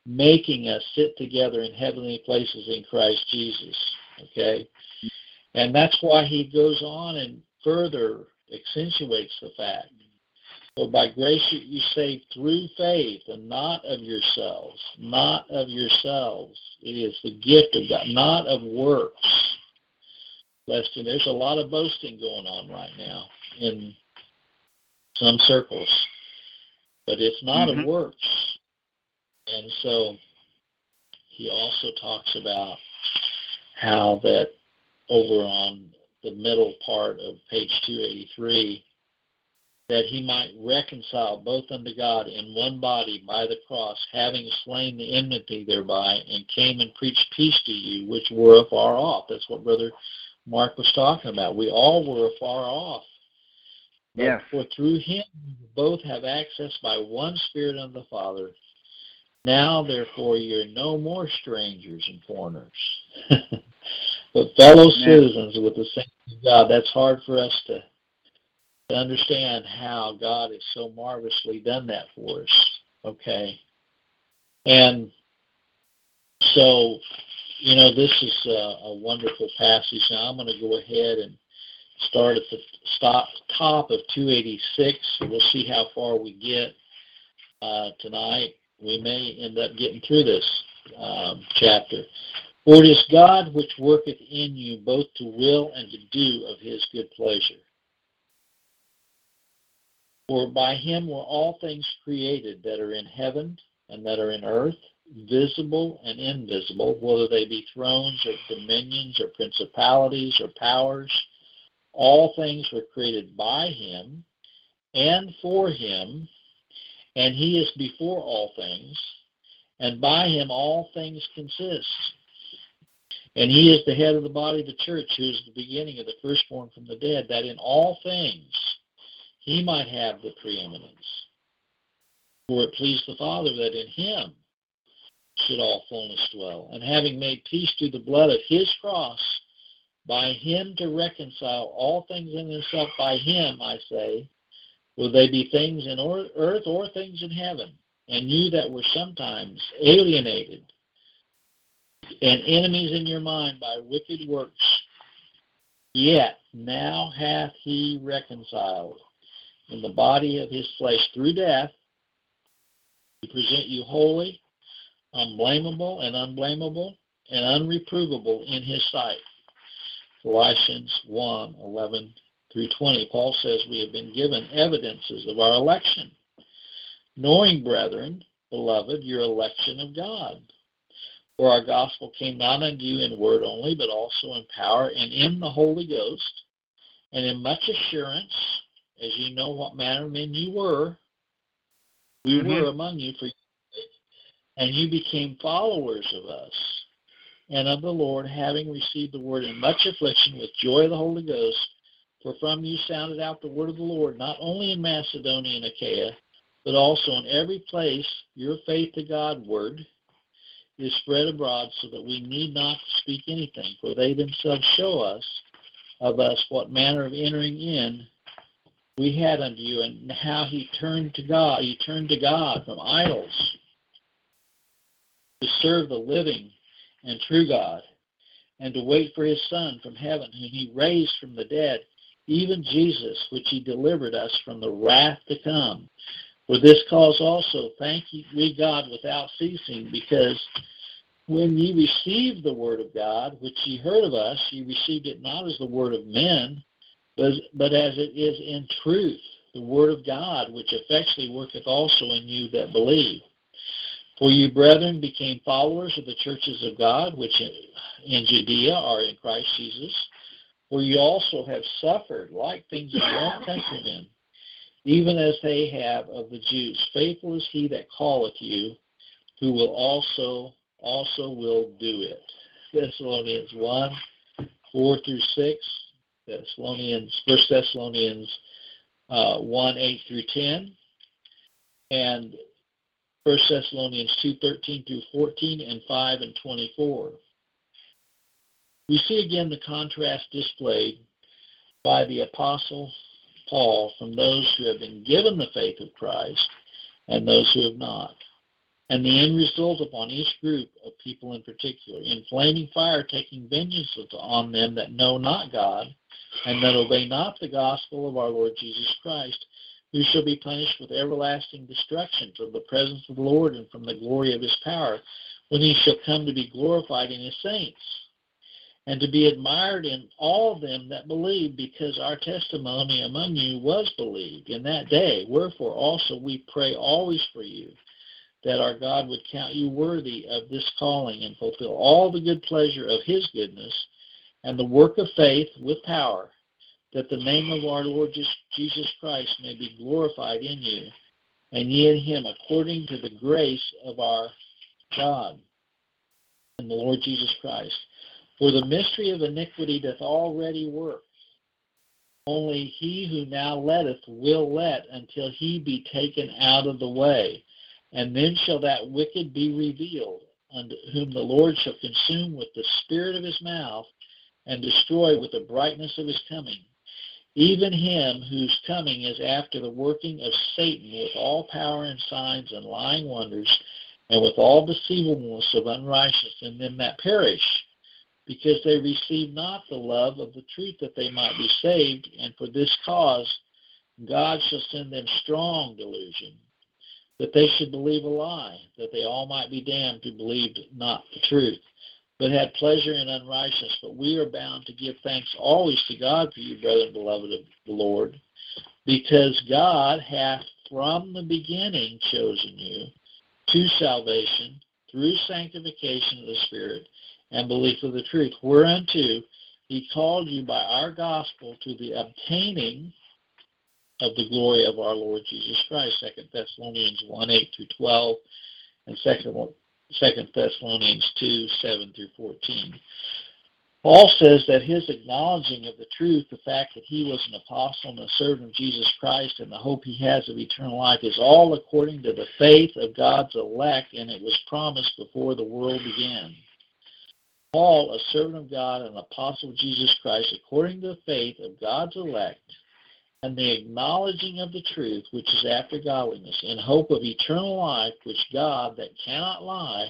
making us sit together in heavenly places in Christ Jesus. Okay? And that's why he goes on and further accentuates the fact. For by grace you saved through faith and not of yourselves, not of yourselves. It is the gift of God, not of works Lester, there's a lot of boasting going on right now in some circles, but it's not mm-hmm. of works. And so he also talks about how that over on the middle part of page 283 that he might reconcile both unto God in one body by the cross, having slain the enmity thereby, and came and preached peace to you which were afar off. That's what Brother Mark was talking about. We all were afar off. Yeah. For through him both have access by one Spirit unto the Father. Now, therefore, you're no more strangers and foreigners, but fellow citizens with the of God. That's hard for us to, to understand how God has so marvelously done that for us. Okay. And so you know, this is a, a wonderful passage. Now I'm going to go ahead and start at the stop, top of 286. We'll see how far we get uh, tonight. We may end up getting through this um, chapter. For it is God which worketh in you both to will and to do of his good pleasure. For by him were all things created that are in heaven and that are in earth visible and invisible, whether they be thrones or dominions or principalities or powers. All things were created by him and for him, and he is before all things, and by him all things consist. And he is the head of the body of the church, who is the beginning of the firstborn from the dead, that in all things he might have the preeminence. For it pleased the Father that in him should all fullness dwell. And having made peace through the blood of his cross, by him to reconcile all things in himself, by him, I say, will they be things in earth or things in heaven. And you that were sometimes alienated and enemies in your mind by wicked works, yet now hath he reconciled in the body of his flesh through death to present you holy unblameable and unblameable and unreprovable in his sight. Colossians 1 11 through 20. Paul says we have been given evidences of our election, knowing, brethren, beloved, your election of God. For our gospel came not unto you in word only, but also in power and in the Holy Ghost, and in much assurance, as you know what manner of men you were. We mm-hmm. were among you for and you became followers of us and of the Lord, having received the word in much affliction with joy of the Holy Ghost. For from you sounded out the word of the Lord, not only in Macedonia and Achaia, but also in every place your faith to God word is spread abroad, so that we need not speak anything, for they themselves show us of us what manner of entering in we had unto you, and how he turned to God, he turned to God from idols to serve the living and true God, and to wait for his Son from heaven, whom he raised from the dead, even Jesus, which he delivered us from the wrath to come. For this cause also thank we God without ceasing, because when ye received the word of God, which ye heard of us, ye received it not as the word of men, but, but as it is in truth, the word of God, which effectually worketh also in you that believe. For you, brethren, became followers of the churches of God, which in Judea are in Christ Jesus. For you also have suffered like things of your countrymen, even as they have of the Jews. Faithful is he that calleth you, who will also also will do it. Thessalonians 1, 4 through 6, Thessalonians, 1 Thessalonians uh, 1 8 through 10, and 1 Thessalonians 2 13 through 14, and 5 and 24. We see again the contrast displayed by the Apostle Paul from those who have been given the faith of Christ and those who have not. And the end result upon each group of people in particular, in flaming fire taking vengeance on them that know not God and that obey not the gospel of our Lord Jesus Christ, who shall be punished with everlasting destruction from the presence of the Lord and from the glory of his power, when he shall come to be glorified in his saints and to be admired in all them that believe, because our testimony among you was believed in that day. Wherefore also we pray always for you, that our God would count you worthy of this calling and fulfill all the good pleasure of his goodness and the work of faith with power, that the name of our Lord Jesus Christ may be glorified in you, and ye in him according to the grace of our God and the Lord Jesus Christ for the mystery of iniquity doth already work. Only he who now letteth will let until he be taken out of the way. And then shall that wicked be revealed, unto whom the Lord shall consume with the spirit of his mouth, and destroy with the brightness of his coming. Even him whose coming is after the working of Satan with all power and signs and lying wonders, and with all deceivableness of unrighteousness in them that perish because they received not the love of the truth that they might be saved, and for this cause God shall send them strong delusion, that they should believe a lie, that they all might be damned who believed not the truth, but had pleasure in unrighteousness. But we are bound to give thanks always to God for you, brethren, beloved of the Lord, because God hath from the beginning chosen you to salvation through sanctification of the Spirit and belief of the truth, whereunto he called you by our gospel to the obtaining of the glory of our Lord Jesus Christ. Second Thessalonians 1 8 through 12, and Second Thessalonians 2 7 through 14. Paul says that his acknowledging of the truth, the fact that he was an apostle and a servant of Jesus Christ, and the hope he has of eternal life is all according to the faith of God's elect, and it was promised before the world began. Paul, a servant of God and apostle of Jesus Christ, according to the faith of God's elect, and the acknowledging of the truth, which is after godliness, in hope of eternal life, which God, that cannot lie,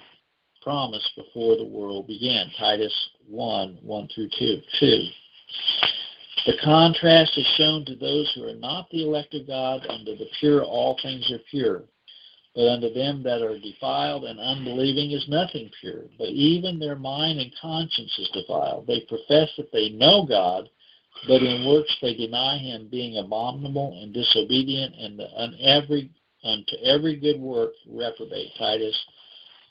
promised before the world began. Titus 1 1 through 2. 2. The contrast is shown to those who are not the elect of God. Under the pure, all things are pure. But unto them that are defiled and unbelieving is nothing pure, but even their mind and conscience is defiled. They profess that they know God, but in works they deny him, being abominable and disobedient, and every, unto every good work reprobate. Titus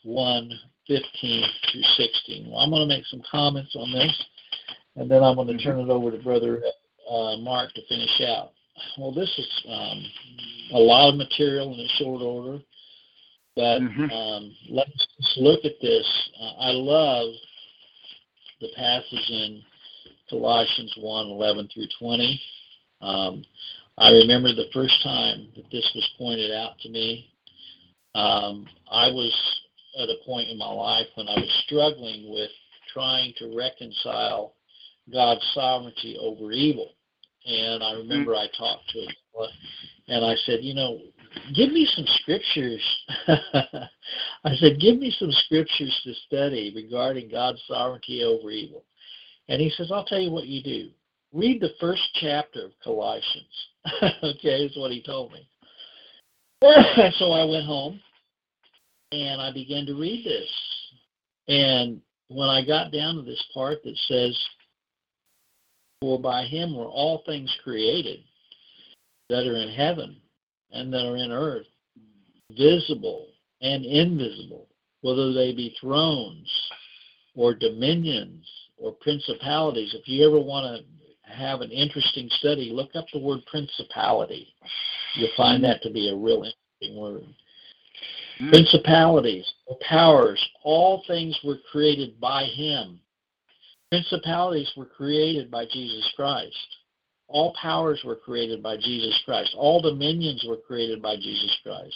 1 15 through 16. Well, I'm going to make some comments on this, and then I'm going to mm-hmm. turn it over to Brother uh, Mark to finish out. Well, this is um, a lot of material in a short order, but mm-hmm. um, let's look at this. Uh, I love the passage in Colossians 1 11 through 20. Um, I remember the first time that this was pointed out to me. Um, I was at a point in my life when I was struggling with trying to reconcile God's sovereignty over evil. And I remember. I talked to him and I said, you know, give me some scriptures. I said, give me some scriptures to study regarding God's sovereignty over evil. And he says, I'll tell you what you do. Read the first chapter of Colossians. okay, is what he told me. so I went home and I began to read this. And when I got down to this part that says, For by him were all things created that are in heaven and that are in earth, visible and invisible, whether they be thrones or dominions or principalities. If you ever want to have an interesting study, look up the word principality. You'll find that to be a real interesting word. Mm. Principalities, powers, all things were created by Him. Principalities were created by Jesus Christ. all powers were created by Jesus Christ. All dominions were created by Jesus Christ.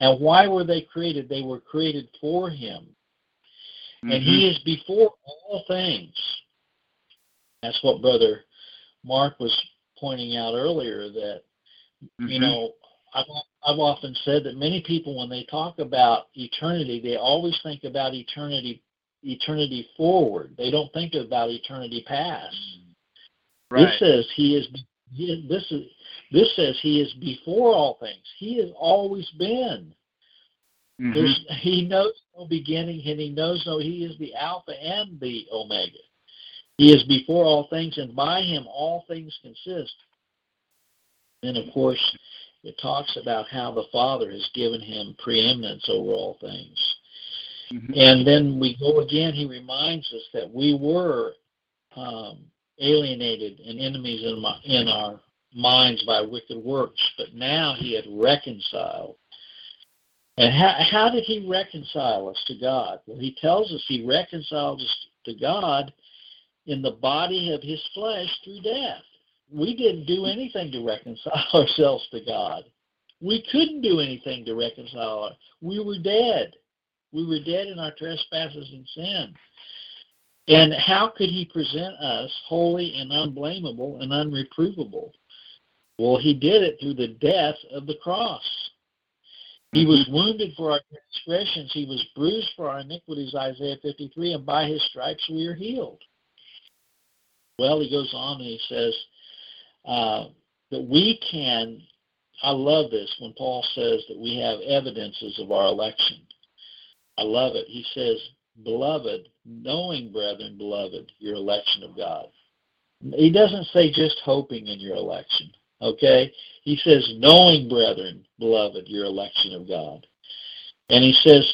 And why were they created? They were created for him. Mm-hmm. And he mm-hmm. is before all things. That's what Brother Mark was pointing out earlier that, mm-hmm. you know, I've, I've often said that many people, when they talk about eternity, they always think about eternity eternity forward. They don't think about eternity past. Right. This says he is. He, this is. This says he is before all things. He has always been. Mm-hmm. he knows no beginning, and he knows no. He is the Alpha and the Omega. He is before all things, and by him all things consist. Then, of course, it talks about how the Father has given him preeminence over all things. Mm-hmm. And then we go again, he reminds us that we were um, alienated and enemies in, my, in our minds by wicked works, but now he had reconciled. And how, how did he reconcile us to God? Well, he tells us he reconciled us to God in the body of his flesh through death we didn't do anything to reconcile ourselves to God. We couldn't do anything to reconcile. We were dead. We were dead in our trespasses and sin. And how could he present us holy and unblameable and unreprovable? Well, he did it through the death of the cross. He was wounded for our transgressions. He was bruised for our iniquities, Isaiah 53, and by his stripes we are healed. Well, he goes on and he says, uh, that we can, I love this when Paul says that we have evidences of our election. I love it. He says, Beloved, knowing, brethren, beloved, your election of God. He doesn't say just hoping in your election, okay? He says, knowing, brethren, beloved, your election of God. And he says,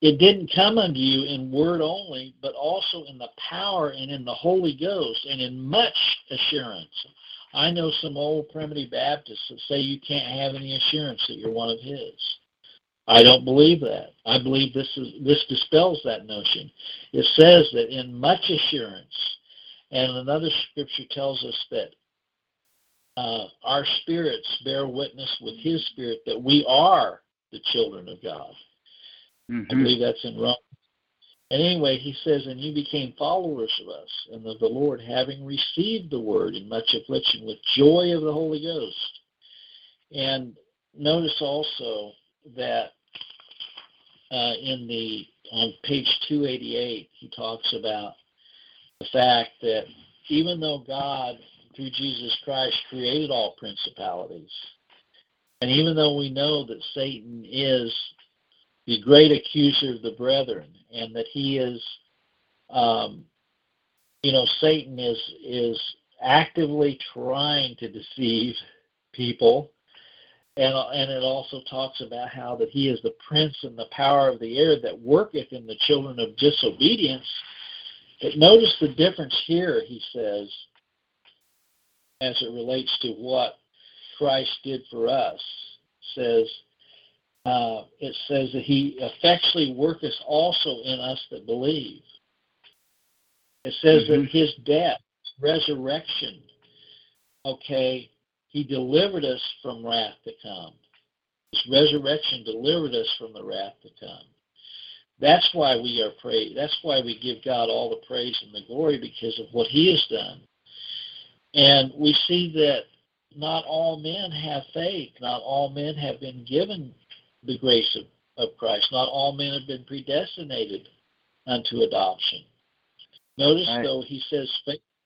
it didn't come unto you in word only, but also in the power and in the Holy Ghost and in much assurance. I know some old primitive Baptists that say you can't have any assurance that you're one of his. I don't believe that. I believe this is this dispels that notion. It says that in much assurance, and another scripture tells us that uh, our spirits bear witness with His Spirit that we are the children of God. Mm-hmm. I believe that's in Romans and anyway, he says, And you became followers of us and of the Lord, having received the word in much affliction with joy of the Holy Ghost. And notice also that uh, in the on page 288, he talks about the fact that even though God, through Jesus Christ, created all principalities, and even though we know that Satan is the great accuser of the brethren, and that he is, um, you know, Satan is is actively trying to deceive people, and and it also talks about how that he is the prince and the power of the air that worketh in the children of disobedience. But notice the difference here. He says, as it relates to what Christ did for us, says uh, it says that he effectually worketh also in us that believe. It says mm-hmm. that his death, resurrection, okay, he delivered us from wrath to come. His resurrection delivered us from the wrath to come. That's why we are praised. That's why we give God all the praise and the glory because of what He has done. And we see that not all men have faith. Not all men have been given the grace of, of Christ. Not all men have been predestinated unto adoption. Notice, right. though, he says,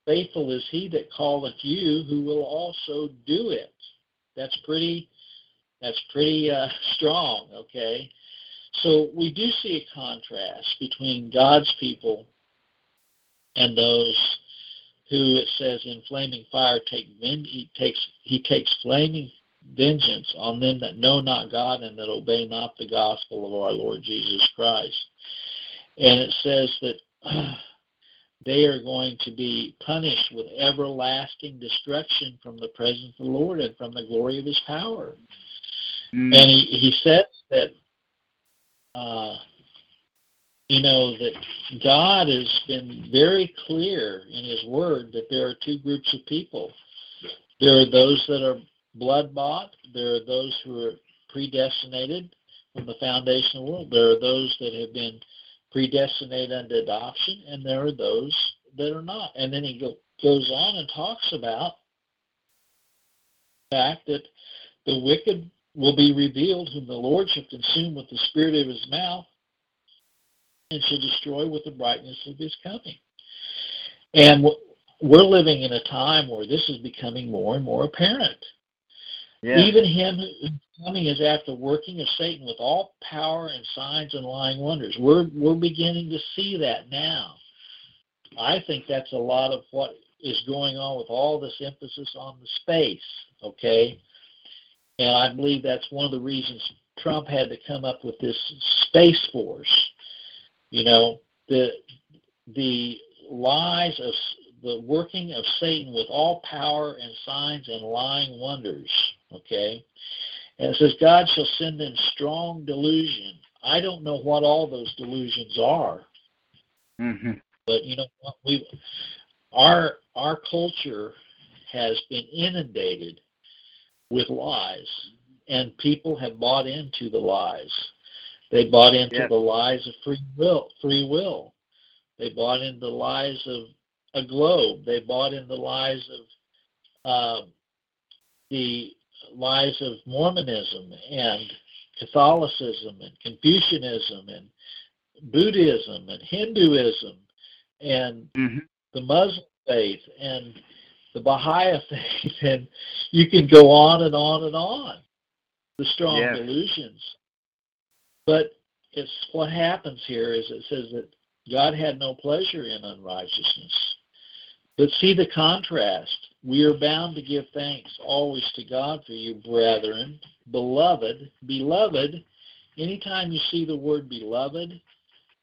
Faithful is he that calleth you, who will also do it. That's pretty. That's pretty uh, strong. Okay, so we do see a contrast between God's people and those who it says in flaming fire take he takes he takes flaming vengeance on them that know not God and that obey not the gospel of our Lord Jesus Christ. And it says that they are going to be punished with everlasting destruction from the presence of the Lord and from the glory of his power. Mm. And he, he says that, uh, you know, that God has been very clear in his word that there are two groups of people there are those that are blood bought. There are those who are predestinated from the foundation of the world. There are those that have been predestinated unto adoption, and there are those that are not. And then he go, goes on and talks about the fact that the wicked will be revealed, whom the Lord shall consume with the spirit of his mouth, and to destroy with the brightness of his coming. And we're living in a time where this is becoming more and more apparent. Yeah. Even him coming is after working of Satan with all power and signs and lying wonders. We're we're beginning to see that now. I think that's a lot of what is going on with all this emphasis on the space, okay? And I believe that's one of the reasons Trump had to come up with this space force. You know, the the lies of the working of Satan with all power and signs and lying wonders. Okay? And it says, God shall send in strong delusion. I don't know what all those delusions are. Mm-hmm. But you know what we our our culture has been inundated with lies and people have bought into the lies. They bought into yes. the lies of free will free will. They bought into the lies of a globe. They bought into the lies of uh, the lies of Mormonism and Catholicism and Confucianism and Buddhism and Hinduism and mm-hmm. the Muslim faith and the Baha'i faith, and you can go on and on and on. The strong yes. delusions. But it's what happens here is it says that God had no pleasure in unrighteousness. But see the contrast. We are bound to give thanks always to God for you, brethren, beloved. Beloved, anytime you see the word beloved,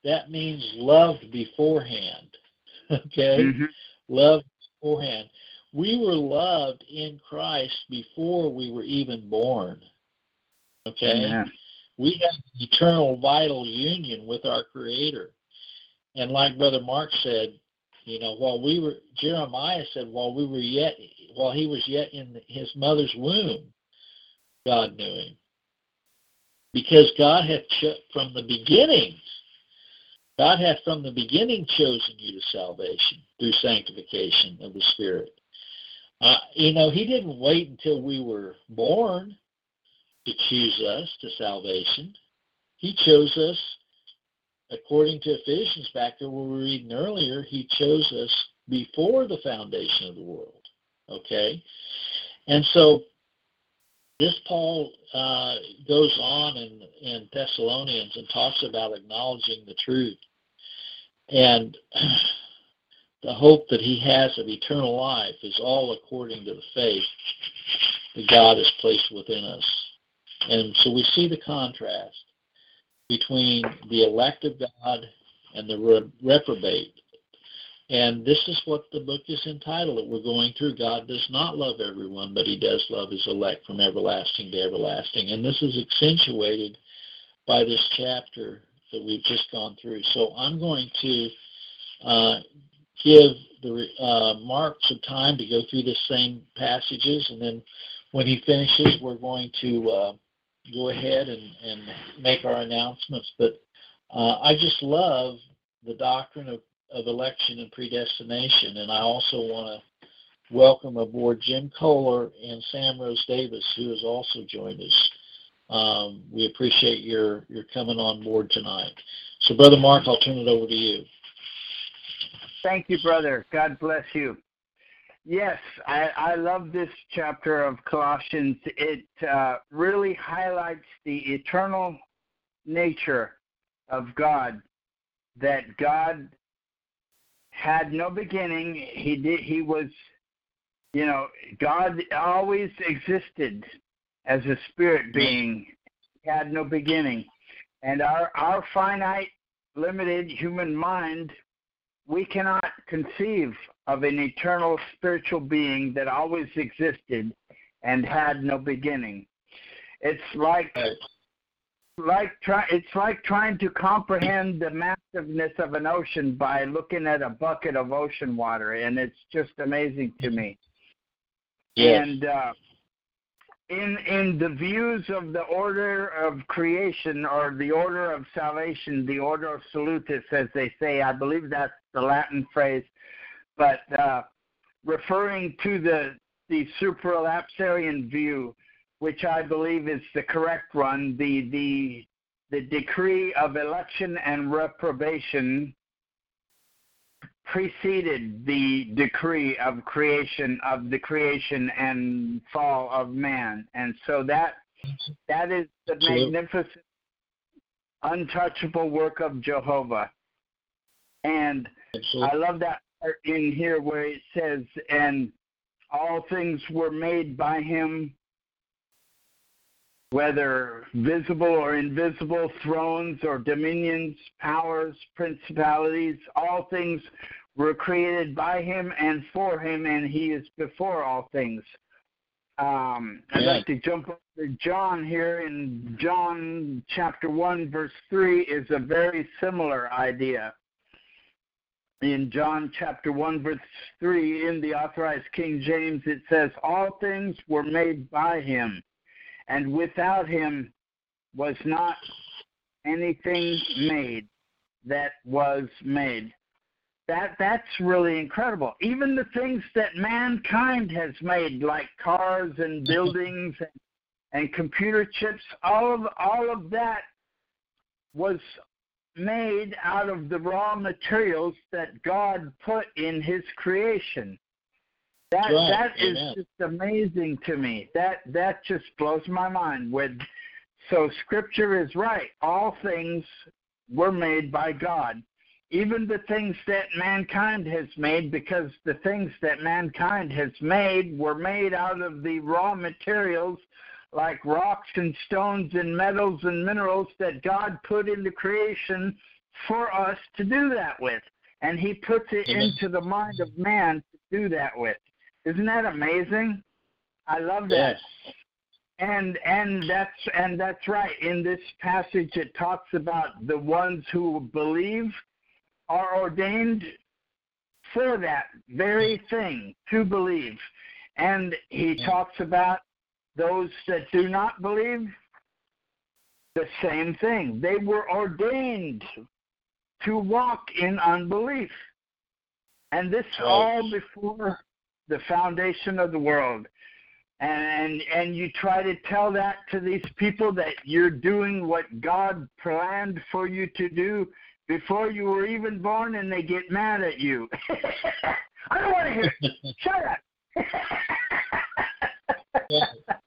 that means loved beforehand. Okay? Mm-hmm. Loved beforehand. We were loved in Christ before we were even born. Okay? We have eternal vital union with our Creator. And like Brother Mark said, you know, while we were, Jeremiah said, while we were yet, while he was yet in his mother's womb, God knew him. Because God had cho- from the beginning, God had from the beginning chosen you to salvation through sanctification of the Spirit. Uh, you know, He didn't wait until we were born to choose us to salvation. He chose us according to Ephesians back there we were reading earlier, he chose us before the foundation of the world. Okay? And so this Paul uh, goes on in, in Thessalonians and talks about acknowledging the truth and the hope that he has of eternal life is all according to the faith that God has placed within us. And so we see the contrast between the elect of God and the reprobate. And this is what the book is entitled we're going through. God does not love everyone, but he does love his elect from everlasting to everlasting. And this is accentuated by this chapter that we've just gone through. So I'm going to uh, give the uh, Mark some time to go through the same passages, and then when he finishes, we're going to uh, go ahead and, and make our announcements. But uh, I just love the doctrine of, of election and predestination, and I also want to welcome aboard Jim Kohler and Sam Rose Davis, who has also joined us. Um, we appreciate your your coming on board tonight. So, Brother Mark, I'll turn it over to you. Thank you, brother. God bless you. Yes, I, I love this chapter of Colossians. It uh, really highlights the eternal nature of God. That God had no beginning. He did. He was, you know, God always existed as a spirit being. He had no beginning, and our our finite, limited human mind we cannot conceive of an eternal spiritual being that always existed and had no beginning. It's like like try it's like trying to comprehend the massiveness of an ocean by looking at a bucket of ocean water and it's just amazing to me. Yes. And uh, in in the views of the order of creation or the order of salvation, the order of salutis, as they say, I believe that's the Latin phrase, but uh, referring to the the supralapsarian view, which I believe is the correct one, the the the decree of election and reprobation preceded the decree of creation of the creation and fall of man and so that that is the magnificent untouchable work of jehovah and. I love that part in here where it says and all things were made by him whether visible or invisible, thrones or dominions, powers, principalities, all things were created by him and for him, and he is before all things. Um, I'd like to jump up to John here in John chapter 1, verse 3 is a very similar idea. In John chapter 1, verse 3, in the authorized King James, it says, All things were made by him and without him was not anything made that was made. That that's really incredible. Even the things that mankind has made, like cars and buildings and, and computer chips, all of all of that was made out of the raw materials that God put in his creation. That Right. that is Amen. just amazing to me. That that just blows my mind. With so Scripture is right. All things were made by God, even the things that mankind has made, because the things that mankind has made were made out of the raw materials like rocks and stones and metals and minerals that God put into creation for us to do that with. And He puts it Amen. into the mind of man to do that with. Isn't that amazing? I love that. Yes. And and that's and that's right. In this passage it talks about the ones who believe are ordained for that very thing, to believe. And he talks about those that do not believe the same thing. They were ordained to walk in unbelief. And this Right. all before the foundation of the world and and you try to tell that to these people that you're doing what God planned for you to do before you were even born and they get mad at you. I don't want to hear it. Shut up.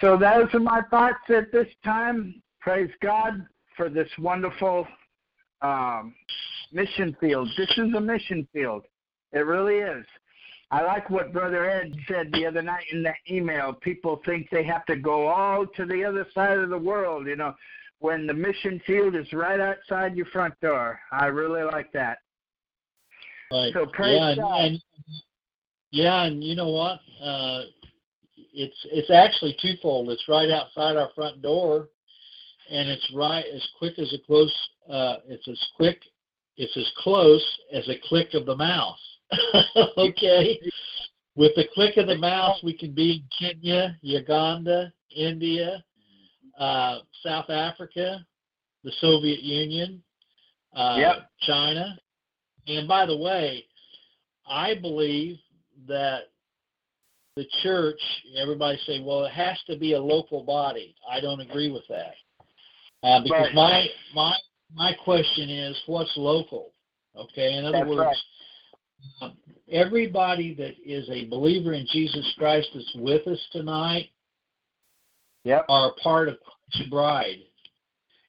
so those are my thoughts at this time. Praise God for this wonderful um, mission field. This is a mission field. It really is. I like what Brother Ed said the other night in that email. People think they have to go all to the other side of the world, you know, when the mission field is right outside your front door. I really like that. Right. So praise yeah, and, God. and yeah, and you know what? Uh, it's it's actually twofold. It's right outside our front door, and it's right as quick as a close. Uh, it's as quick. It's as close as a click of the mouse. okay. With the click of the mouse, we can be in Kenya, Uganda, India, uh, South Africa, the Soviet Union, uh, Yep. China. And by the way, I believe that the church, everybody say, well, it has to be a local body. I don't agree with that. Uh, because Right. my my my question is, what's local? Okay, in other That's words, right. um, everybody that is a believer in Jesus Christ that's with us tonight Yep. are a part of Christ's bride.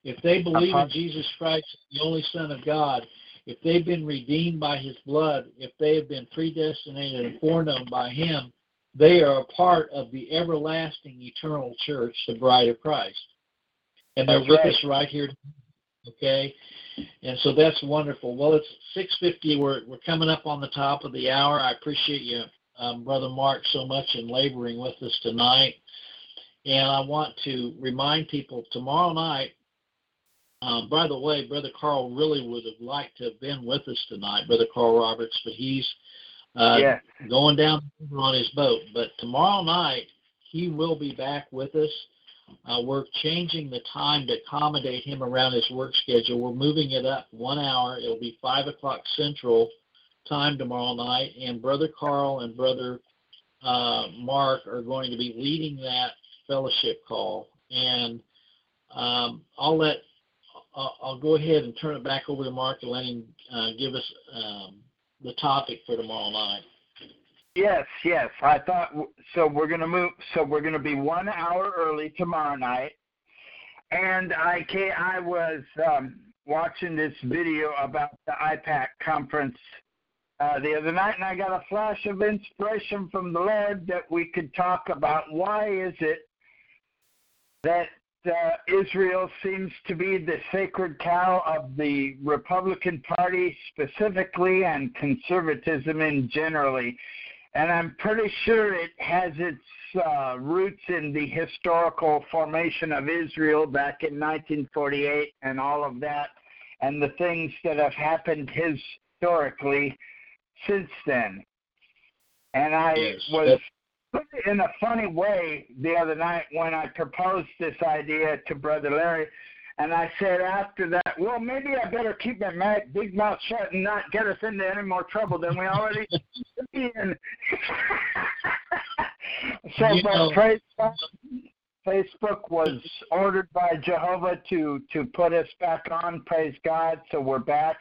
If they believe in Jesus Christ, the only Son of God, if they've been redeemed by His blood, if they have been predestinated and foreknown by Him, they are a part of the everlasting eternal church, the bride of Christ. And they're That's with right. us right here. Okay? And so that's wonderful. Well, it's 6:50. We're we're coming up on the top of the hour. I appreciate you, um, brother Mark, so much in laboring with us tonight. And I want to remind people tomorrow night. Um, by the way, brother Carl really would have liked to have been with us tonight, brother Carl Roberts, but he's uh, yes. going down on his boat. But tomorrow night he will be back with us. Uh, we're changing the time to accommodate him around his work schedule. We're moving it up one hour. It'll be five o'clock Central time tomorrow night, and Brother Carl and Brother uh, Mark are going to be leading that fellowship call. And um, I'll let I'll, I'll, go ahead and turn it back over to Mark and let him uh, give us um, the topic for tomorrow night. Yes, yes. I thought so. We're gonna move. So we're gonna be one hour early tomorrow night. And I came, I was um, watching this video about the AIPAC conference uh, the other night, and I got a flash of inspiration from the Lord that we could talk about why is it that uh, Israel seems to be the sacred cow of the Republican Party specifically and conservatism in generally. And I'm pretty sure it has its uh, roots in the historical formation of Israel back in 1948 and all of that, and the things that have happened historically since then. And I yes. was put it in a funny way the other night when I proposed this idea to Brother Larry. And I said after that, well, maybe I better keep my mouth, big mouth shut and not get us into any more trouble than we already in. so, You but know- praise God, Facebook was ordered by Jehovah to to put us back on. Praise God. So we're back.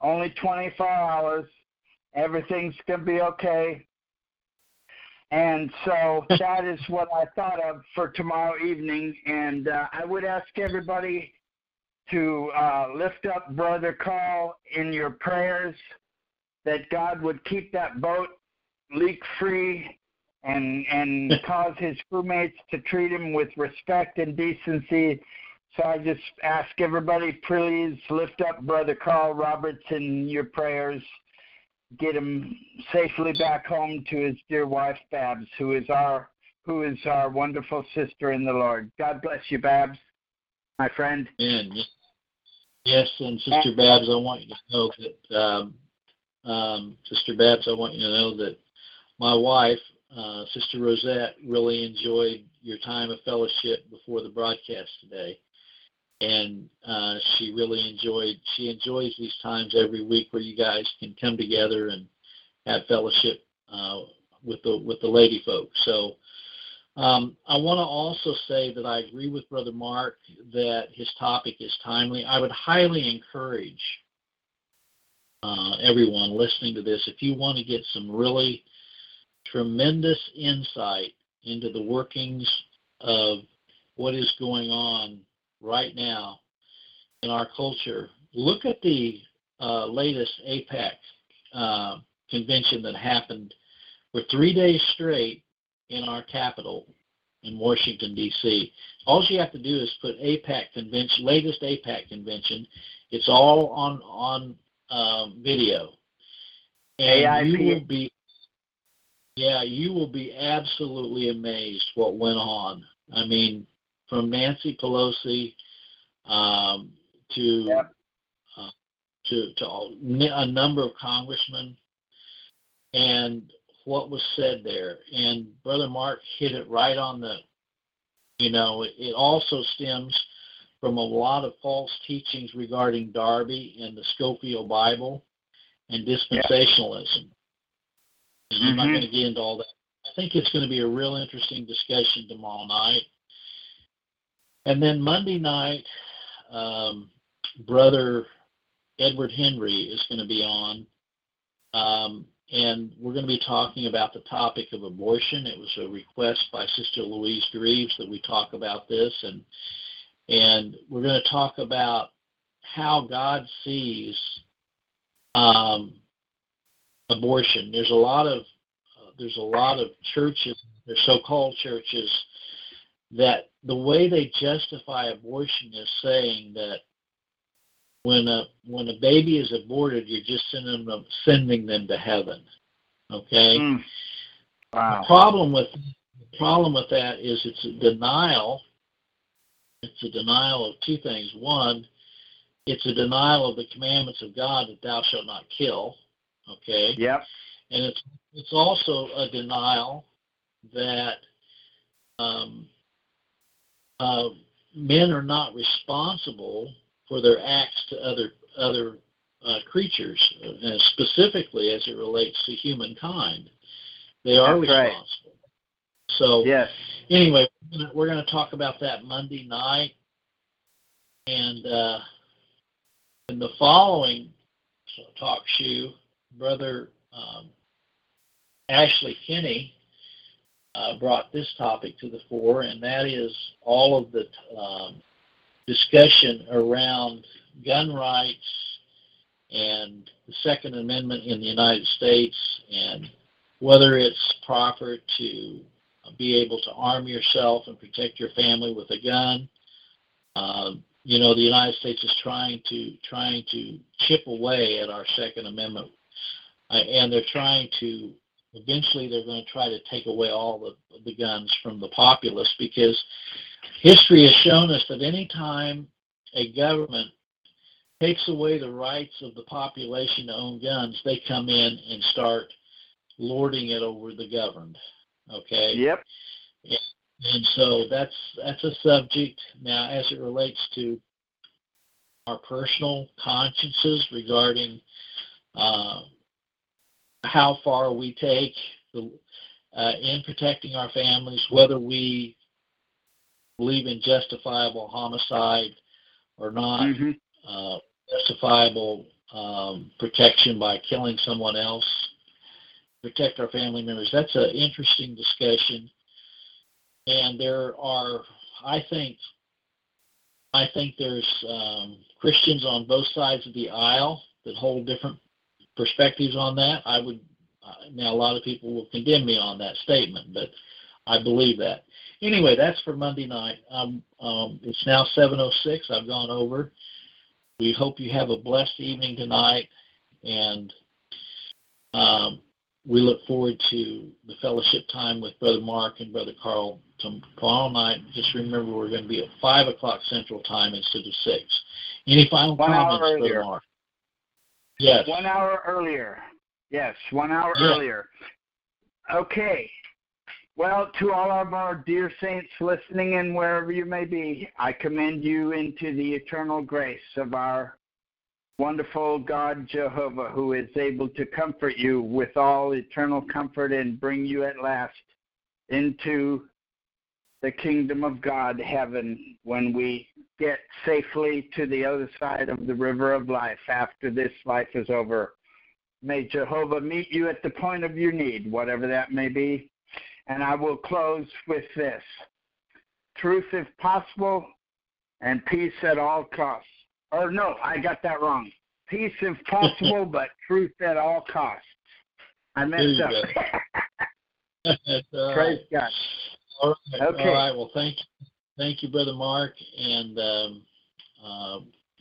Only 24 hours. Everything's gonna be okay. And so that is what I thought of for tomorrow evening. And uh, I would ask everybody to uh, lift up Brother Carl in your prayers that God would keep that boat leak free and and cause his crewmates to treat him with respect and decency. So I just ask everybody, please lift up Brother Carl Roberts in your prayers get him safely back home to his dear wife Babs, who is our who is our wonderful sister in the Lord. God bless you, Babs, my friend. And yes, and Sister Babs, I want you to know that, um, um, Sister Babs, I want you to know that my wife, uh, Sister Rosette, really enjoyed your time of fellowship before the broadcast today. And uh, she really enjoyed. She enjoys these times every week where you guys can come together and have fellowship uh, with the with the lady folk. So um, I want to also say that I agree with Brother Mark that his topic is timely. I would highly encourage uh, everyone listening to this, if you want to get some really tremendous insight into the workings of what is going on right now in our culture, look at the uh, latest AIPAC uh, convention that happened for three days straight in our capital in Washington D.C. All you have to do is put AIPAC convention, latest AIPAC convention. It's all on on um, video, and AIP. you will be, yeah, you will be absolutely amazed what went on. I mean, from Nancy Pelosi um, to Yep. uh, to to all, a number of congressmen, and what was said there. And Brother Mark hit it right on the, you know, it, it also stems from a lot of false teachings regarding Darby and the Scofield Bible and dispensationalism. And I'm not Mhm. going to get into all that. I think it's going to be a real interesting discussion tomorrow night. And then Monday night, um, Brother Edward Henry is going to be on. Um, and we're going to be talking about the topic of abortion. It was a request by Sister Louise Greaves that we talk about this, and and we're going to talk about how God sees um, abortion. There's a lot of uh, there's a lot of churches, there's so-called churches, that the way they justify abortion is saying that when a when a baby is aborted, you're just sending them sending them to heaven. Okay. Mm. The problem with the problem with that is it's a denial. It's a denial of two things. One, it's a denial of the commandments of God that thou shalt not kill. Okay. Yep. And it's it's also a denial that um, uh, men are not responsible for their acts to other other uh, creatures, uh, specifically as it relates to humankind. They are That's responsible. Right. So yes. anyway, we're going to talk about that Monday night, and uh, in the following talk show, brother um, Ashley Kinney uh, brought this topic to the fore, and that is all of the um, discussion around gun rights and the Second Amendment in the United States and whether it's proper to be able to arm yourself and protect your family with a gun. Uh, you know, the United States is trying to trying to chip away at our Second Amendment, uh, and they're trying to eventually they're going to try to take away all the the guns from the populace because history has shown us that any time a government takes away the rights of the population to own guns, they come in and start lording it over the governed. Okay. Yep. And so that's that's a subject now as it relates to our personal consciences regarding uh, how far we take the, uh, in protecting our families, whether we believe in justifiable homicide or not, Mm-hmm. uh, justifiable um, protection by killing someone else, protect our family members. That's an interesting discussion, and there are, I think, I think there's um, Christians on both sides of the aisle that hold different perspectives on that. I would uh, now a lot of people will condemn me on that statement, but I believe that. Anyway, that's for Monday night. Um, um, it's now 7:06. I've gone over. We hope you have a blessed evening tonight, and um, we look forward to the fellowship time with Brother Mark and Brother Carl tomorrow night. Just remember, we're going to be at five o'clock Central Time instead of six. Any final One comments. Brother Mark? Yes. One hour earlier. Yes, one hour earlier. Okay. Well, to all of our dear saints listening in wherever you may be, I commend you into the eternal grace of our wonderful God Jehovah, who is able to comfort you with all eternal comfort and bring you at last into the kingdom of God, heaven, when we get safely to the other side of the river of life after this life is over. May Jehovah meet you at the point of your need, whatever that may be. And I will close with this truth if possible, and peace at all costs. Or no, I got that wrong. Peace if possible, but truth at all costs. I messed up. you That's all right. Praise God. All right. Okay. All right. Well, thank you, thank you, brother Mark, and um, uh,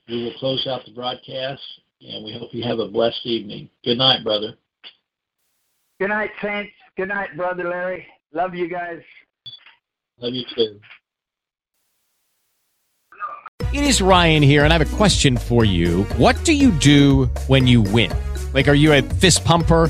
we will close out the broadcast. And we hope you have a blessed evening. Good night, brother. Good night, Saints. Good night, Brother Larry. Love you guys. Love you too. It is Ryan here, and I have a question for you. What do you do when you win? Like, are you a fist pumper?